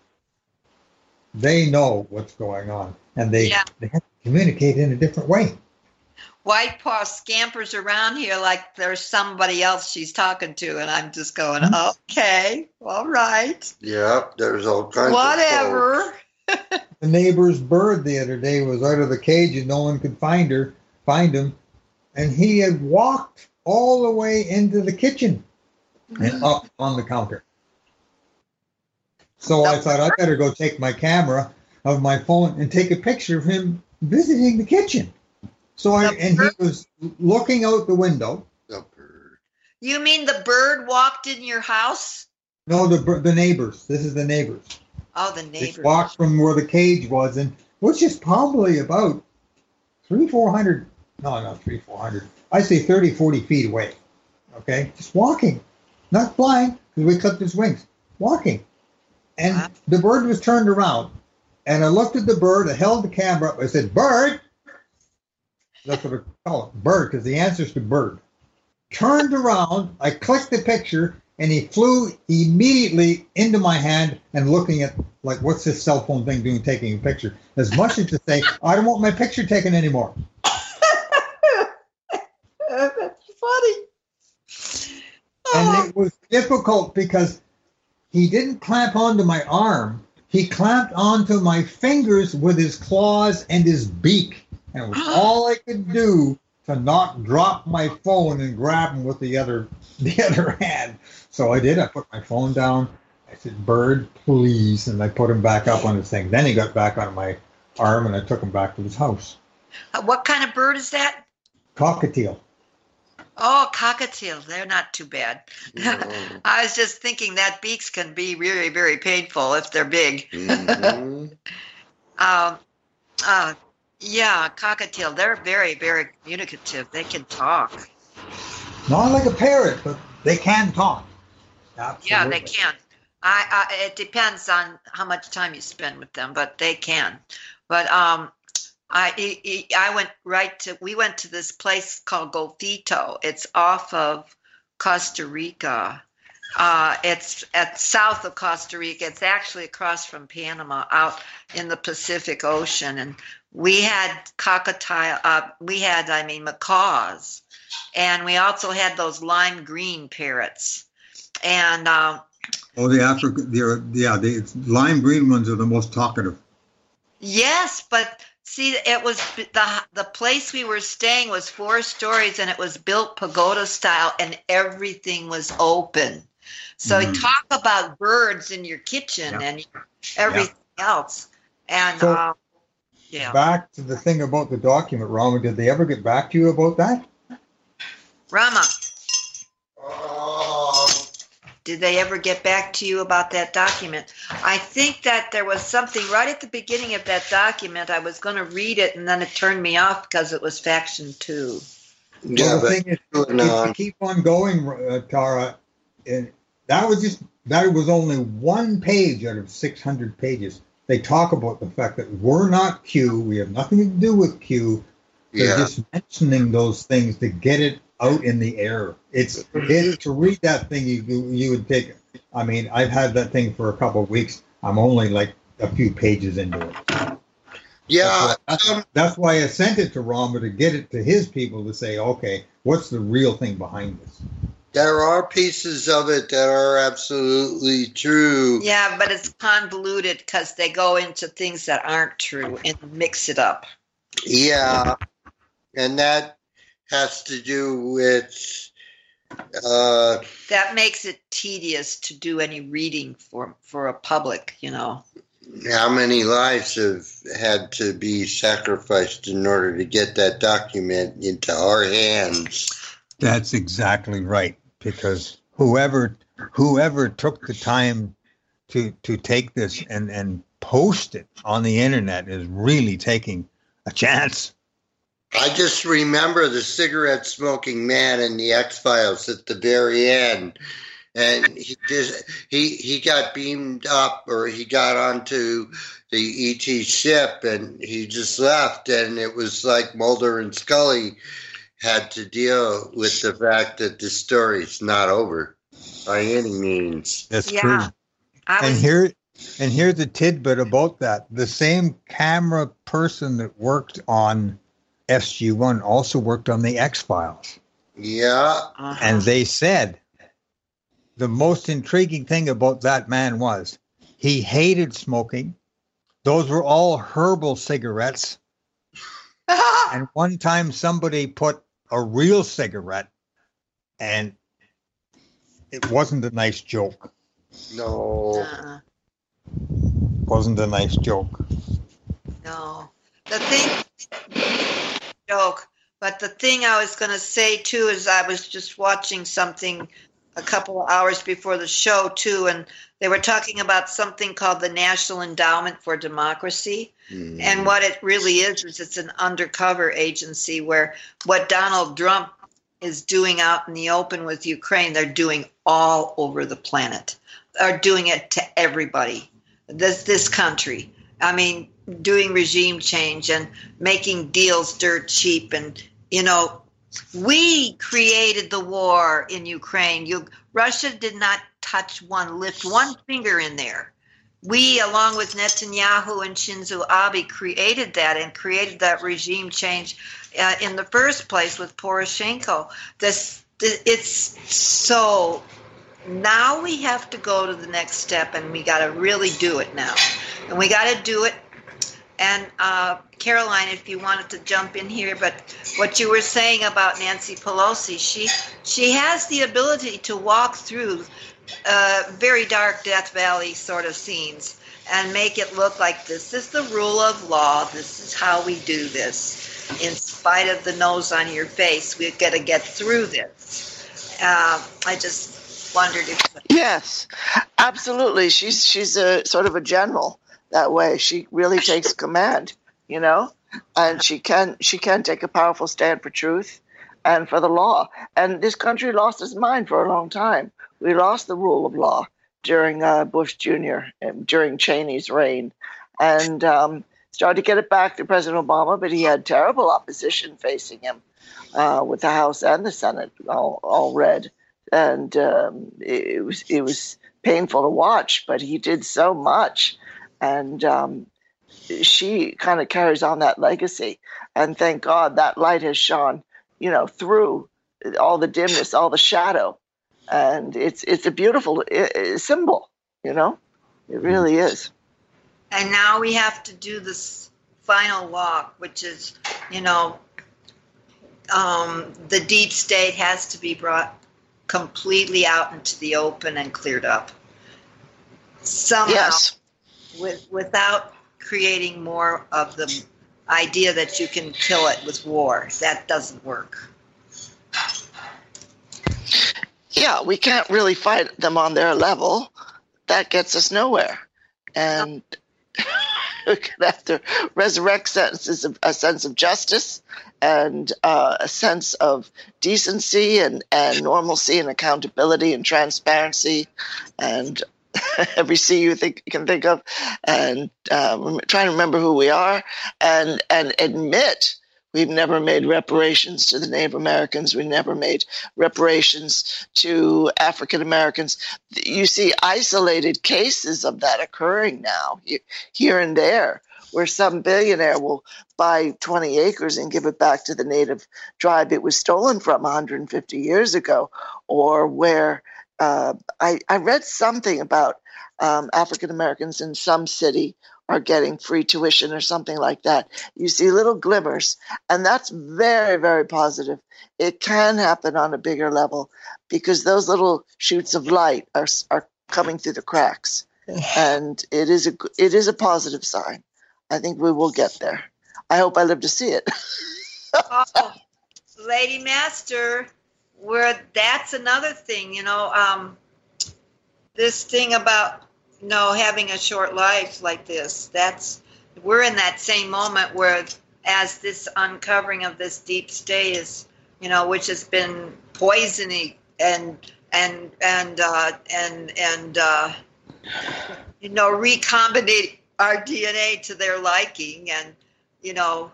They know what's going on and they, Yeah. they have to communicate in a different way. White Paw scampers around here like there's somebody else she's talking to, and I'm just going, Hmm. okay, all right, yep. There's all kinds of whatever. The neighbor's bird the other day was out of the cage and no one could find her, find him, and he had walked all the way into the kitchen and up on the counter. So I thought I better go take my camera of my phone and take a picture of him visiting the kitchen. So I and he was looking out the window. The bird. You mean the bird walked in your house? No, the the neighbors. This is the neighbors. Oh, the They neighbor. walked from where the cage was, and which is probably about three, four hundred. No, not three, four hundred. I say 30, 40 feet away. Okay, just walking, not flying because we clipped his wings. Walking, and Wow. the bird was turned around, and I looked at the bird. I held the camera up. I said, "Bird." That's what I call it, bird, because the answer's to bird. Turned around, I clicked the picture, and he flew immediately into my hand and looking at like what's this cell phone thing doing taking a picture? As much as to say i don't want my picture taken anymore. That's funny. and Oh, it was difficult because he didn't clamp onto my arm. He clamped onto my fingers with his claws and his beak and it was all i could do to not drop my phone and grab him with the other the other hand so i did i put my phone down i said bird please and i put him back up on his thing then he got back on my arm and i took him back to his house what kind of bird is that? cockatiel Oh, cockatiels. They're not too bad. No. I was just thinking that beaks can be very, very painful if they're big. Mhm. Um, uh, yeah, cockatiel. They're very, very communicative. They can talk. not like a parrot but they can talk Absolutely. Yeah, they can. I, I it depends on how much time you spend with them, but they can. But um, I I- I I went right to we went to this place called Golfito. It's off of Costa Rica. Uh, it's at south of Costa Rica. It's actually across from Panama, out in the Pacific Ocean, and we had cockatiel. Uh, we had, I mean, macaws, and we also had those lime green parrots. And um, Oh, the African, the yeah, the lime green ones are the most talkative. Yes, but see, it was the the place we were staying was four stories, and it was built pagoda style, and everything was open. So Mhm. talk about birds in your kitchen Yeah. and everything else, and So- um, yeah, Back to the thing about the document, Rama. Did they ever get back to you about that? Rama, Oh, did they ever get back to you about that document? I think that there was something right at the beginning of that document. I was going to read it, and then it turned me off because it was faction two. yeah, well, the but thing is, going if you keep on going, uh, Tara, and that was just that was only one page out of 600 pages. They talk about the fact that we're not Q. We have nothing to do with Q. They're Yeah. just mentioning those things to get it out in the air. It's it, to read that thing. You you would take. I mean, I've had that thing for a couple of weeks. I'm only like a few pages into it. Yeah, That's, um, that's why I sent it to Rama to get it to his people to say, okay, what's the real thing behind this? There are pieces of it that are absolutely true. Yeah, but it's convoluted because they go into things that aren't true and mix it up. Yeah, and that has to do with uh, That makes it tedious to do any reading for for a public, you know. how many lives have had to be sacrificed in order to get that document into our hands. That's exactly right. Because whoever whoever took the time to to take this and and post it on the internet is really taking a chance. I just remember the cigarette smoking man in the X Files at the very end. And he just he he got beamed up or he got onto the ET ship and he just left and it was like Mulder and Scully had to deal with the fact that the story's not over by any means. That's Yeah. true. I and here and here's a tidbit about that. The same camera person that worked on SG1 also worked on the X Files. Yeah, uh-huh. And they said the most intriguing thing about that man was he hated smoking. Those were all herbal cigarettes. And one time somebody put a real cigarette and it wasn't a nice joke. no. Uh-uh. Wasn't a nice joke. No. The thing, joke, but the thing I was going to say too is I was just watching something a couple of hours before the show too, and they were talking about something called the National Endowment for Democracy. Mm. And what it really is is it's an undercover agency where what Donald Trump is doing out in the open with Ukraine, they're doing all over the planet. Are doing it to everybody. This this country. I mean, doing regime change and making deals dirt cheap and you know, we created the war in Ukraine. You Russia did not touch one, lift one finger in there we, along with Netanyahu and Shinzo Abe, created that and created that regime change uh, in the first place with Poroshenko. This, it's so. Now we have to go to the next step, and we got to really do it now, and we got to do it. And uh, Caroline, if you wanted to jump in here, but what you were saying about Nancy Pelosi, she she has the ability to walk through uh, very dark Death Valley sort of scenes and make it look like this is the rule of law. This is how we do this. In spite of the nose on your face, we've got to get through this. Uh, I just wondered if. Yes, absolutely. She's she's a sort of a general that way. She really takes command, you know, and she can she can take a powerful stand for truth and for the law. And this country lost its mind for a long time. We lost the rule of law during uh, Bush Jr. and during Cheney's reign, and um, started to get it back to President Obama. But he had terrible opposition facing him uh, with the House and the Senate all, all red, and um, it, it was it was painful to watch. But he did so much, and um, she kind of carries on that legacy. And thank God that light has shone, you know, through all the dimness, all the shadow, and it's it's a beautiful symbol. You know, it really is. And now we have to do this final walk, which is, you know, um, the deep state has to be brought completely out into the open and cleared up. Somehow, Yes. with, without creating more of the idea that you can kill it with war. That doesn't work. Yeah, we can't really fight them on their level. That gets us nowhere. And we're gonna have to resurrect senses of, a sense of justice and uh, a sense of decency and, and normalcy and accountability and transparency and every C you think you can think of, and um, try to remember who we are and and admit We've never made reparations to the Native Americans. We never made reparations to African Americans. You see isolated cases of that occurring now here and there, where some billionaire will buy 20 acres and give it back to the native tribe it was stolen from 150 years ago, or where uh, I, I read something about um, African Americans in some city are getting free tuition or something like that. You see little glimmers, and that's very, very positive. It can happen on a bigger level because those little shoots of light are are coming through the cracks, and it is a it is a positive sign. I think we will get there. I hope I live to see it. oh, Lady Master, where that's another thing, you know, um, this thing about know having a short life like this. That's we're in that same moment where, as this uncovering of this deep state is, you know, which has been poisoning and and and uh, and and uh, you know recombinate our DNA to their liking and you know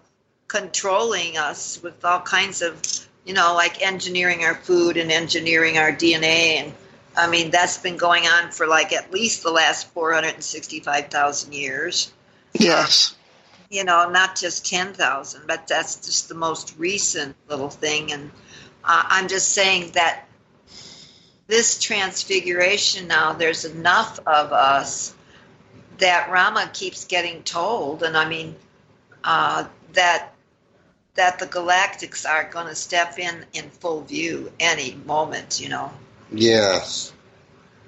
controlling us with all kinds of you know like engineering our food and engineering our DNA and I mean that's been going on for like at least the last 465,000 years. Yes. You know, not just 10,000, but that's just the most recent little thing and uh, I'm just saying that this transfiguration now there's enough of us that Rama keeps getting told, and I mean uh, that that the galactics are going to step in in full view any moment. You know. Yes.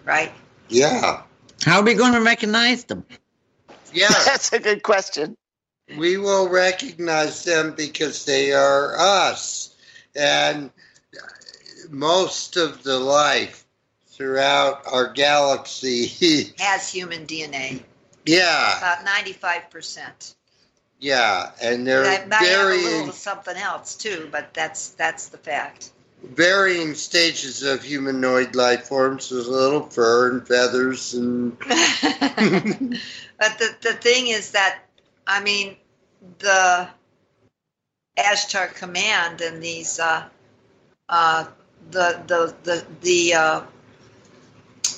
Right. Yeah. How are we going to recognize them? Yeah. That's a good question. We will recognize them because they are us. And most of the life throughout our galaxy has human DNA. Yeah. About 95%. Yeah, and they're I might varying have a little something else too, but that's that's the fact. Varying stages of humanoid life forms. With little fur and feathers and but the the thing is that I mean the Ashtar Command and these uh, uh, the the the the uh,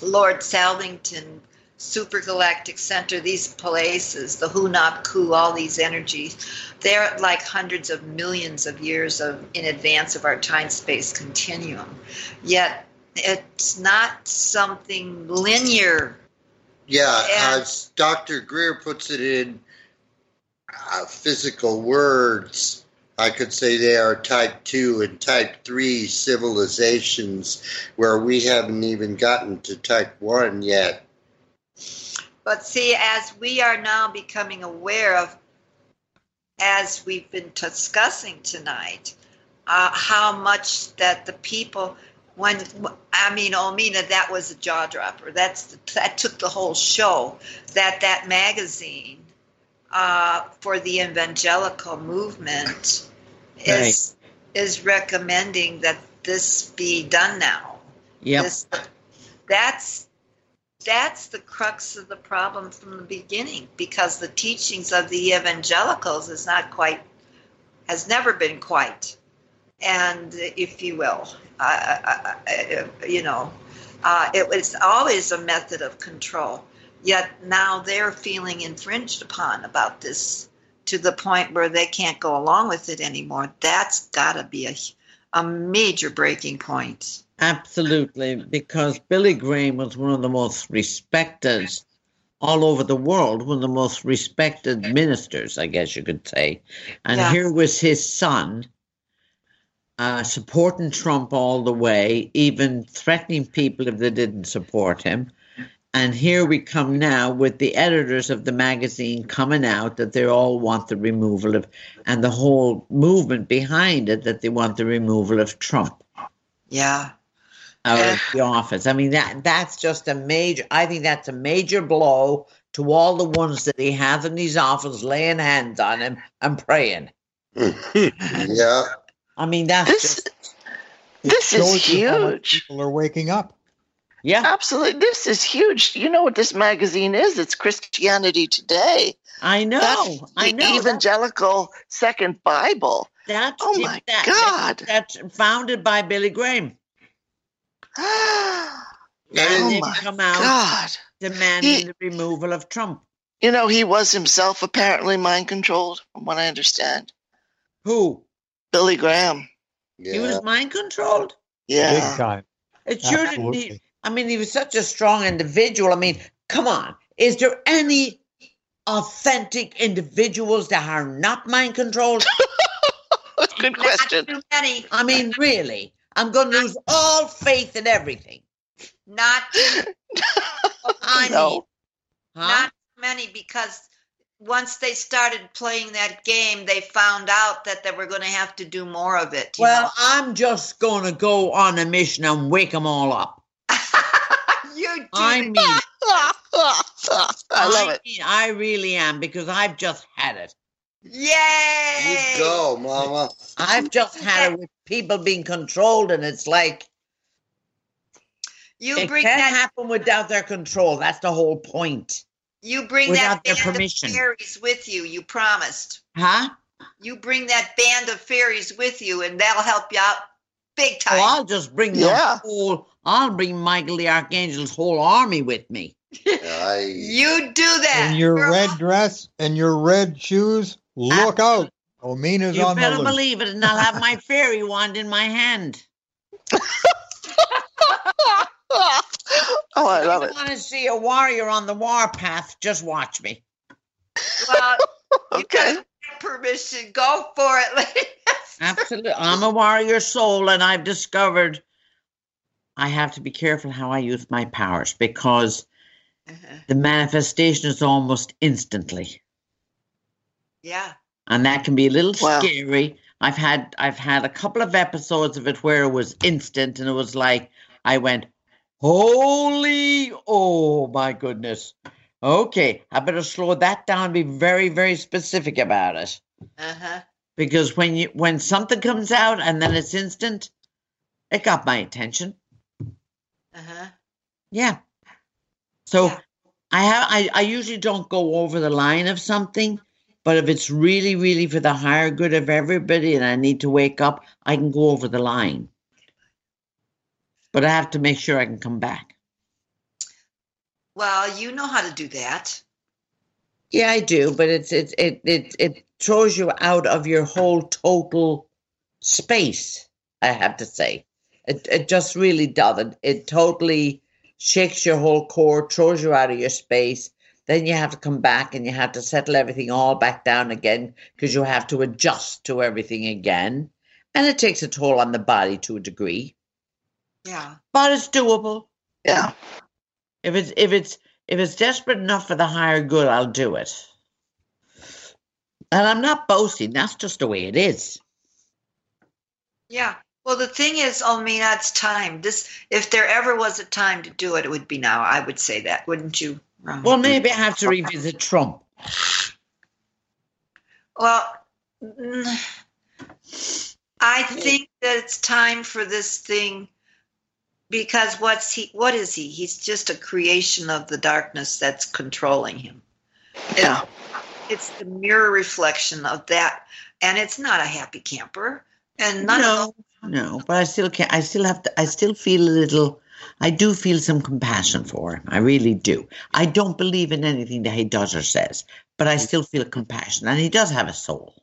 Lord Salvington supergalactic center, these places, the Hunab Ku, all these energies, they're like hundreds of millions of years of in advance of our time space continuum. Yet it's not something linear. yeah, And- as Dr. Greer puts it in uh, physical words, I could say they are type 2 and type 3 civilizations where we haven't even gotten to type 1 yet. But see, as we are now becoming aware of, as we've been discussing tonight, uh, how much that the people, when I mean, Omina, that was a jaw dropper. That's the, that took the whole show. That that magazine uh, for the evangelical movement is is recommending that this be done now. This, that's that's the crux of the problem from the beginning because the teachings of the evangelicals is not quite has never been quite. And if you will uh, uh, you know uh, it was always a method of control. Yet now they're feeling infringed upon about this to the point where they can't go along with it anymore. That's got to be a, a major breaking point Absolutely, because Billy Graham was one of the most respected all over the world, one of the most respected ministers, I guess you could say. And Yeah. here was his son uh, supporting Trump all the way, even threatening people if they didn't support him. And here we come now with the editors of the magazine coming out that they all want the removal of, and the whole movement behind it that they want the removal of Trump yeah out of the office. I mean that that's just a major. I think that's a major blow to all the ones that he has in his office, laying hands on him and praying. yeah. I mean that's This just this is Shows how much huge. People are waking up. yeah. Absolutely. This is huge. You know what this magazine is? It's Christianity Today. I know. That's I the know. that- evangelical second Bible. That's Oh my that- God. That's founded by Billy Graham. oh And they've my come out God. demanding He- the removal of Trump. You know, he was himself apparently mind controlled, from what I understand. Who? Billy Graham. He was mind controlled. Yeah. Big time. It sure didn't. He, I mean, he was such a strong individual. I mean, come on. Is there any authentic individuals that are not mind controlled? Good question. Too many. I mean, really? I'm going to lose all faith in everything. Not I No. huh? not many because once they started playing that game, they found out that they were going to have to do more of it. Well, I'm just going to go on a mission and wake them all up. you do. I mean, I love it. mean, I really am because I've just had it. Yay! You go, Mama. I've just had it with people being controlled, and it's like You it bring can't that. happen without their control. That's the whole point, You bring without that their band permission. of fairies with you. You promised. huh? You bring that band of fairies with you, and that'll help you out big Oh, time. I'll just bring the whole. I'll bring Michael the Archangel's whole army with me. I, you do that. In your girl. red dress and your red shoes, look out. Omina's You on the better loose. believe it, and I'll have my fairy wand in my hand. oh, I love if it. you want to see a warrior on the warpath, just watch me. Well, Okay. got permission. Go for it, lady. Absolutely. I'm a warrior soul, and I've discovered I have to be careful how I use my powers because Uh-huh. the manifestation is almost instantly. Yeah. And that can be a little Wow. scary. I've had I've had a couple of episodes of it where it was instant and it was like I went, Holy oh my goodness. Okay, I better slow that down and be very, very specific about it. Uh huh. because when you when something comes out and then it's instant it got my attention Uh huh. yeah so Yeah. i have I, I usually don't go over the line of something but if it's really really for the higher good of everybody and i need to wake up i can go over the line. But i have to make sure i can come back. Well, you know how to do that. yeah i do but it's it's it it, it throws you out of your whole total space i have to say. It, it just really does it it totally shakes your whole core throws you out of your space then you have to come back and you have to settle everything all back down again because you have to adjust to everything again and it takes a toll on the body to a degree Yeah. but it's doable Yeah. if it's if it's if it's desperate enough for the higher good i'll do it and i'm not boasting that's just the way it is Yeah. Well, the thing is, Omina, it's time. This, if there ever was a time to do it, it would be now. I would say that, wouldn't you? Ron? well maybe i have to revisit trump Well, mm, I think that it's time for this thing because what's he? What is he? He's just a creation of the darkness that's controlling him. Yeah. It's the mirror reflection of that, and it's not a happy camper. And none of no no but i still can't i still have to i still feel a little i do feel some compassion for him i really do i don't believe in anything that he does or says but i mm. still feel compassion and he does have a soul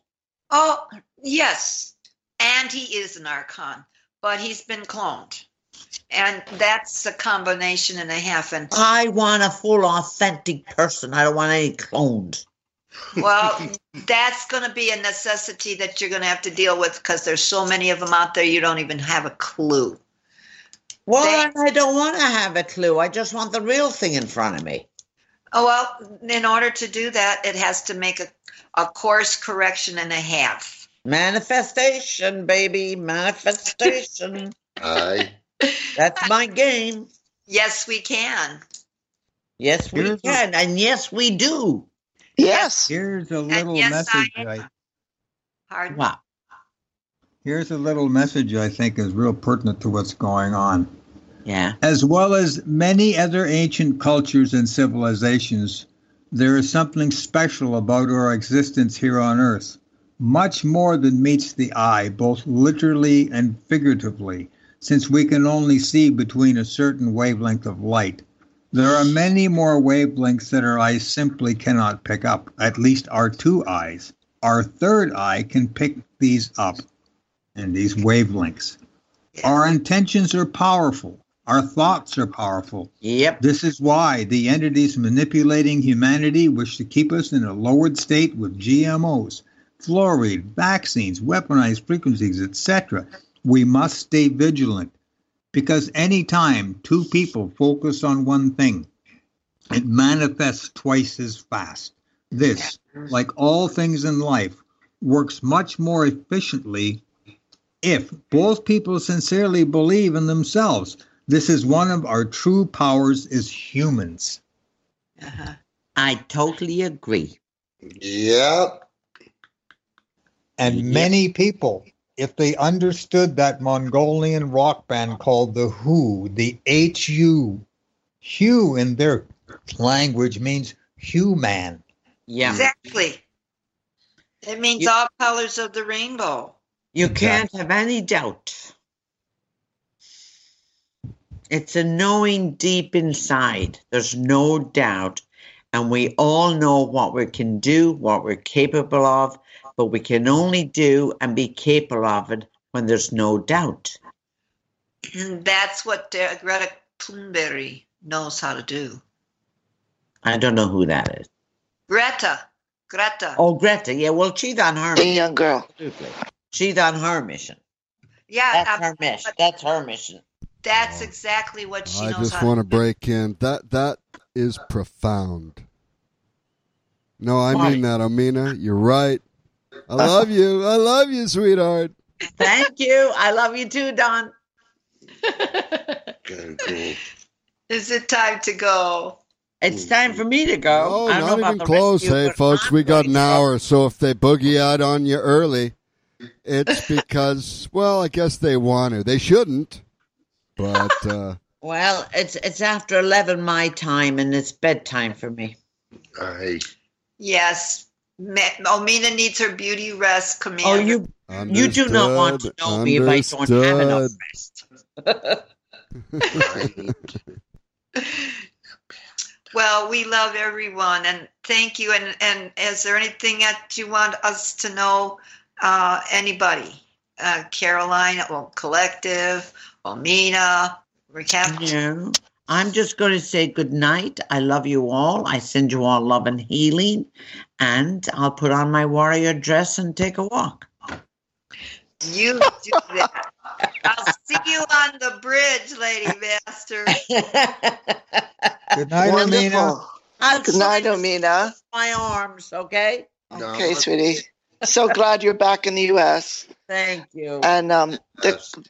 Oh, yes. And he is an archon, but he's been cloned. And that's a combination and a half. And i want a full authentic person i don't want any cloned well, that's going to be a necessity that you're going to have to deal with because there's so many of them out there you don't even have a clue. Well, They- I don't want to have a clue. I just want the real thing in front of me. Oh, well, in order to do that, it has to make a, a course correction and a half. Manifestation, baby, manifestation. I, That's my game. Yes, we can. Yes, we Here's the- can, and yes, we do. Yes. Here's a little yes, message. I- I, Pardon? Wow. Here's a little message I think is real pertinent to what's going on. Yeah. As well as many other ancient cultures and civilizations, there is something special about our existence here on Earth. much more than meets the eye, both literally and figuratively, since we can only see between a certain wavelength of light. There are many more wavelengths that our eyes simply cannot pick up, at least our two eyes. Our third eye can pick these up and these wavelengths. Our intentions are powerful. Our thoughts are powerful. Yep. This is why the entities manipulating humanity wish to keep us in a lowered state with GMOs, fluoride, vaccines, weaponized frequencies, etc. We must stay vigilant because anytime two people focus on one thing, it manifests twice as fast. This, like all things in life, works much more efficiently if both people sincerely believe in themselves. This is one of our true powers as humans. Uh-huh. I totally agree. Yep. And Yep. many people, if they understood that Mongolian rock band called the Who, the HU, Hu in their language means human. Yeah. Exactly. It means You- all colors of the rainbow. You can't have any doubt. It's a knowing deep inside. There's no doubt. And we all know what we can do, what we're capable of, but we can only do and be capable of it when there's no doubt. And that's what Greta Thunberg knows how to do. I don't know who that is. Greta. Greta. Oh, Greta. Yeah, well, she's on her The young girl. Absolutely. She's on her mission. yeah, That's her mission. That's her mission. that's exactly what she I knows just want to to break in. That that is profound. No, I Why? mean that, Omina. You're right. I love you. I love you, sweetheart. Thank you. I love you too, Don. Cool. Is it time to go? It's time for me to go. Oh, I don't know about even the close. you, Hey, folks, I'm we got an hour. So if they boogie out on you early, it's because, well, I guess they want to. They shouldn't, but uh, Well, it's it's after eleven my time, and it's bedtime for me. I Yes. Me- Omina needs her beauty rest, Commander. Oh, you you do not want to understood, know me if I don't have enough rest. Well, we love everyone, and thank you. And and is there anything that you want us to know? Uh, anybody? Uh, Caroline, well, Collective, Omina, recap. Yeah. I'm just going to say good night. I love you all. I send you all love and healing, and I'll put on my warrior dress and take a walk. You do that. I'll see you on the bridge, Lady Master. Good night, Omina. I'll Good night, swing Omina. My arms, okay? no, Okay, sweetie. So glad you're back in the U.S. Thank you. And um, the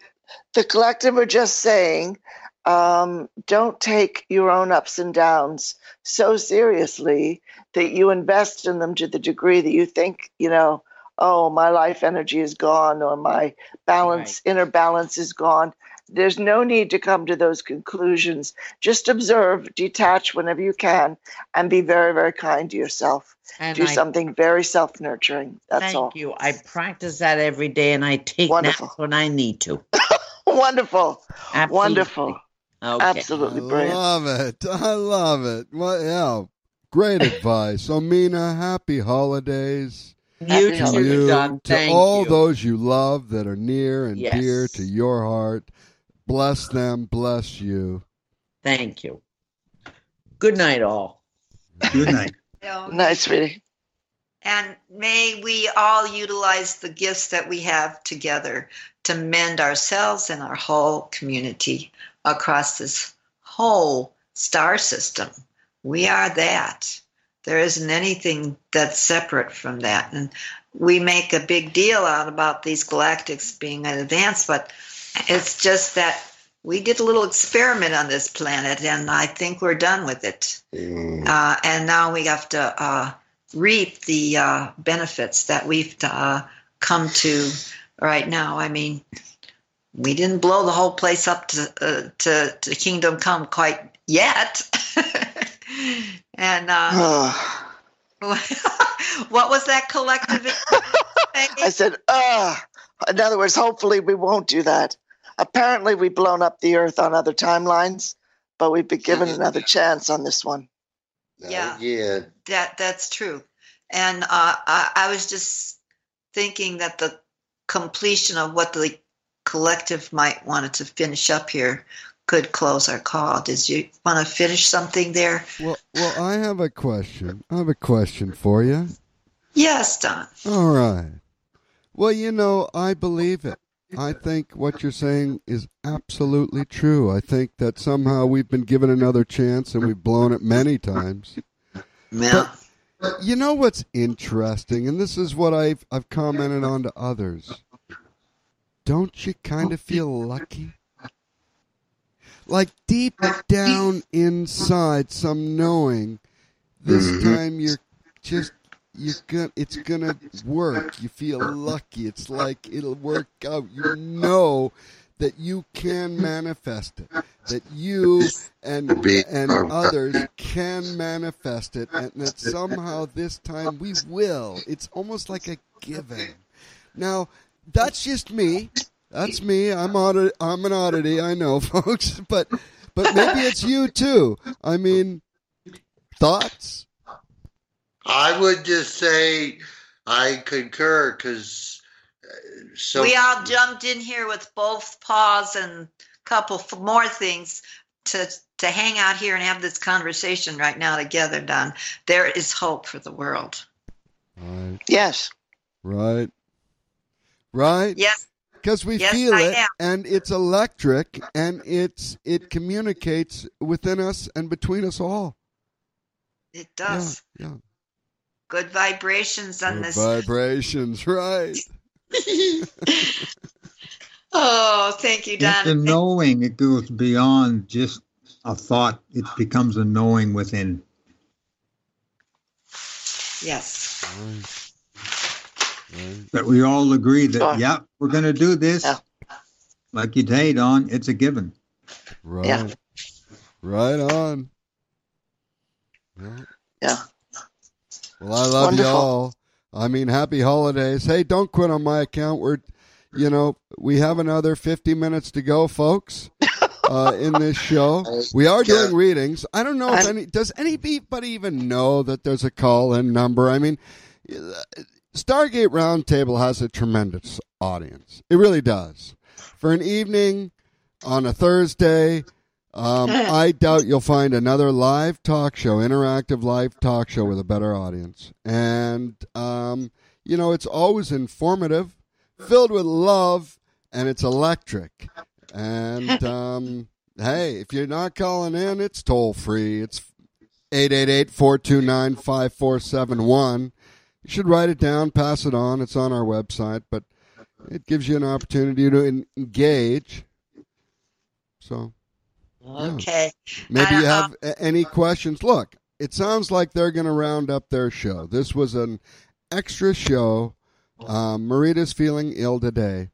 the collective are just saying, um, don't take your own ups and downs so seriously that you invest in them to the degree that you think, you know, oh, my life energy is gone or my balance, inner balance is gone. There's no need to come to those conclusions. Just observe, detach whenever you can, and be very, very kind to yourself. And Do I something very self nurturing. That's thank all. you. I practice that every day, and I take Wonderful. naps when I need to. Wonderful. Absolutely. Wonderful. Okay. Absolutely brilliant. love it. I love it. What? Yeah, great advice, Omina. Happy holidays You Happy to too, you, Don. to Thank all you. those you love that are near and Yes. dear to your heart. Bless them. Bless you. Thank you. Good night, all. Good night. Nice, sweetie. And may we all utilize the gifts that we have together to mend ourselves and our whole community across this whole star system. We are that. There isn't anything that's separate from that. And we make a big deal out about these galactics being advanced, but it's just that we did a little experiment on this planet, and I think we're done with it. Mm, Uh, and now we have to uh, reap the uh, benefits that we've uh, come to right now. I mean, we didn't blow the whole place up to uh, to, to Kingdom Come quite yet. and uh, what was that collective? I said, ah. In other words, hopefully we won't do that. Apparently, we've blown up the earth on other timelines, but we've been given another chance on this one. Yeah. Yeah. That that's true, and uh, I, I was just thinking that the completion of what the collective might wanted to finish up here could close our call. Did you want to finish something there? Well, well, I have a question. I have a question for you. Yes, Don. All right. Well, you know, I believe it. I think what you're saying is absolutely true. I think that somehow we've been given another chance and we've blown it many times. Yeah. But You know what's interesting, and this is what I've I've commented on to others. Don't you kind of feel lucky? Like deep down inside, some knowing this mm-hmm. time you're just you're gonna it's gonna work. You feel lucky. It's like it'll work out. You know that you can manifest it. That you and and others can manifest it, and that somehow this time we will. It's almost like a given. Now, that's just me. That's me. I'm audit. I'm an oddity. I know, folks. But but maybe it's you too. I mean, thoughts. I would just say I concur because uh, so we all jumped in here with both paws and a couple more things to to hang out here and have this conversation right now together, Don. There is hope for the world. Right. Yes. Right. Right. Yes, because we Yes, feel I it am. and it's electric and it's it communicates within us and between us all it yeah does. yeah Good vibrations on Good this. vibrations right oh, thank you, Don. It's a knowing. It goes beyond just a thought. It becomes a knowing within. Yes. right. Right. That we all agree that, Sure. yeah, we're going to do this. Yeah. Like you say, Don, it's a given. right Yeah. right on yeah. Yeah. Well i love Wonderful. you all i mean happy holidays hey don't quit on my account we're you know we have another 50 minutes to go folks uh, in this show We are doing readings. I don't know if any does anybody even know that there's a call-in number. I mean, Stargate Roundtable has a tremendous audience. It really does. For an evening on a Thursday, um, I doubt you'll find another live talk show, interactive live talk show with a better audience. And um, you know, it's always informative, filled with love, and it's electric. And um, hey, if you're not calling in, it's toll free. It's 888-429-5471. You should write it down, pass it on. It's on our website, but it gives you an opportunity to engage. So Okay. maybe you Uh, have a- any questions. Look, it sounds like they're going to round up their show. This was an extra show. Um, Marita's feeling ill today.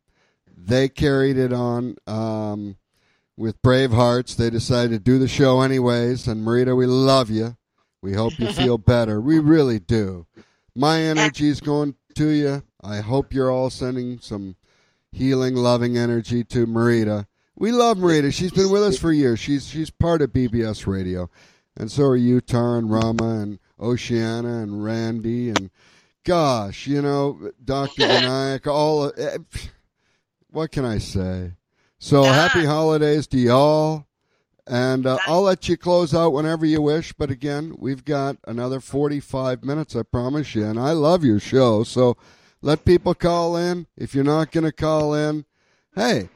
They carried it on um, with brave hearts. They decided to do the show anyways. And Marita, we love you. We hope you feel better. We really do. My energy's going to you. I hope you're all sending some healing, loving energy to Marita. We love Marita. She's been with us for years. She's she's part of BBS Radio, and so are you, Tara and Rama and Oceana and Randy and gosh, you know, Doctor Vinayak. All eh, what can I say? So happy holidays to y'all. And uh, I'll let you close out whenever you wish. But again, we've got another 45 minutes, I promise you. And I love your show. So let people call in. If you're not going to call in, hey,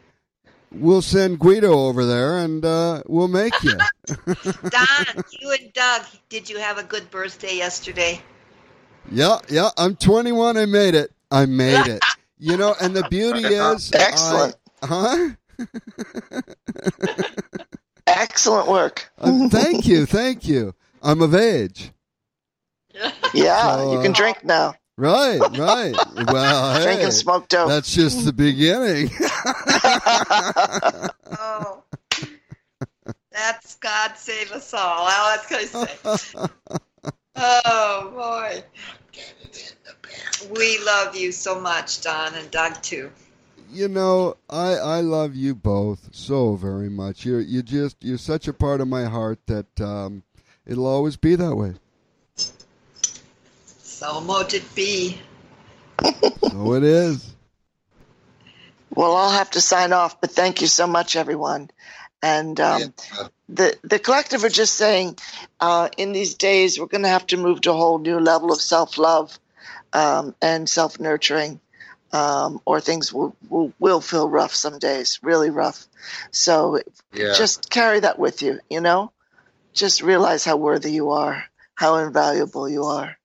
we'll send Guido over there and uh, we'll make you. Don, you and Doug, did you have a good birthday yesterday? yeah, yeah. I'm 21. I made it. I made it. You know, and the beauty is. I- Excellent. huh? Excellent work. Uh, thank you. Thank you. I'm of age. Yeah, So, you uh, can drink now. Right, right. Well, Drink hey, and smoke dope. that's just the beginning. Oh, that's God save us all. All that's going to say. Oh boy, we love you so much, Don, and Doug too. You know, I I love you both so very much. You're you just you're such a part of my heart that um, it'll always be that way. So mote it be. So it is. Well, I'll have to sign off, but thank you so much, everyone. And um, Yeah. the the collective are just saying, uh, in these days, we're going to have to move to a whole new level of self love um, and self nurturing, um, or things will, will will feel rough some days, really rough. So Yeah. just carry that with you. You know, just realize how worthy you are, how invaluable you are,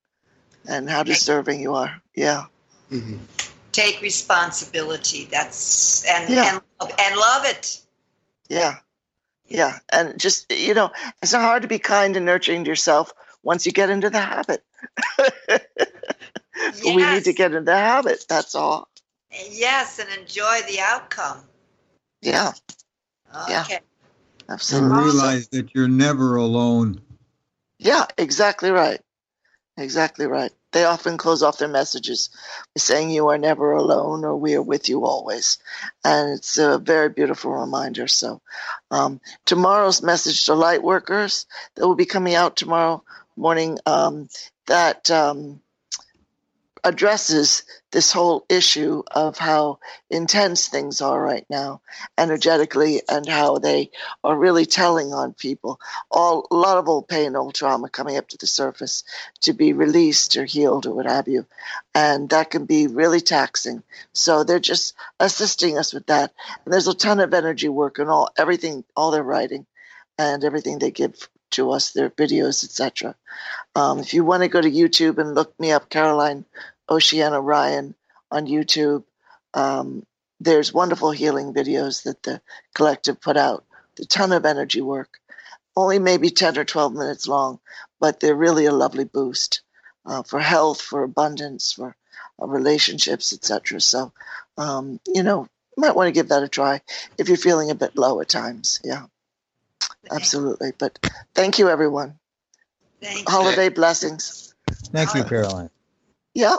and how deserving you are. Yeah. Mhm. Take responsibility. That's and Yeah. and and love it. Yeah. Yeah. And just, you know, it's not hard to be kind and nurturing to yourself once you get into the habit. But we need to get into the habit. That's all. Yes, and enjoy the outcome. Yeah. Yeah. Okay. And Absolutely. realize that you're never alone. Yeah, exactly right. Exactly right. They often close off their messages by saying you are never alone or we are with you always. And it's a very beautiful reminder. So, um, tomorrow's message to light workers that will be coming out tomorrow morning um, that um, addresses this whole issue of how intense things are right now energetically and how they are really telling on people. All a lot of old pain old trauma coming up to the surface to be released or healed or what have you. And that can be really taxing. So they're just assisting us with that. And there's a ton of energy work and all everything all their writing and everything they give to us their videos etc um, if you want to go to youtube and look me up caroline oceana ryan on youtube um, there's wonderful healing videos that the collective put out. A ton of energy work. Only maybe 10 or 12 minutes long but they're really a lovely boost uh, for health for abundance for uh, relationships etc so um, you know might want to give that a try if you're feeling a bit low at times. Yeah absolutely but thank you everyone Thank you. holiday blessings Thank you, Caroline. yeah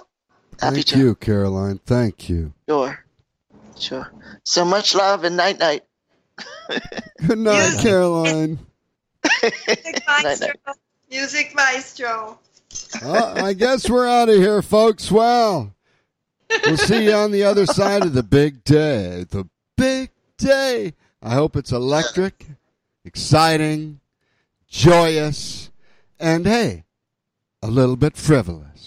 happy Thank to you, Caroline. Thank you. sure sure so much love and night night Good night, Yes. Caroline. Music maestro. Music maestro. Uh, I guess we're out of here, folks. Well, we'll see you on the other side of the big day. The big day. I hope it's electric, exciting, joyous, and hey, a little bit frivolous.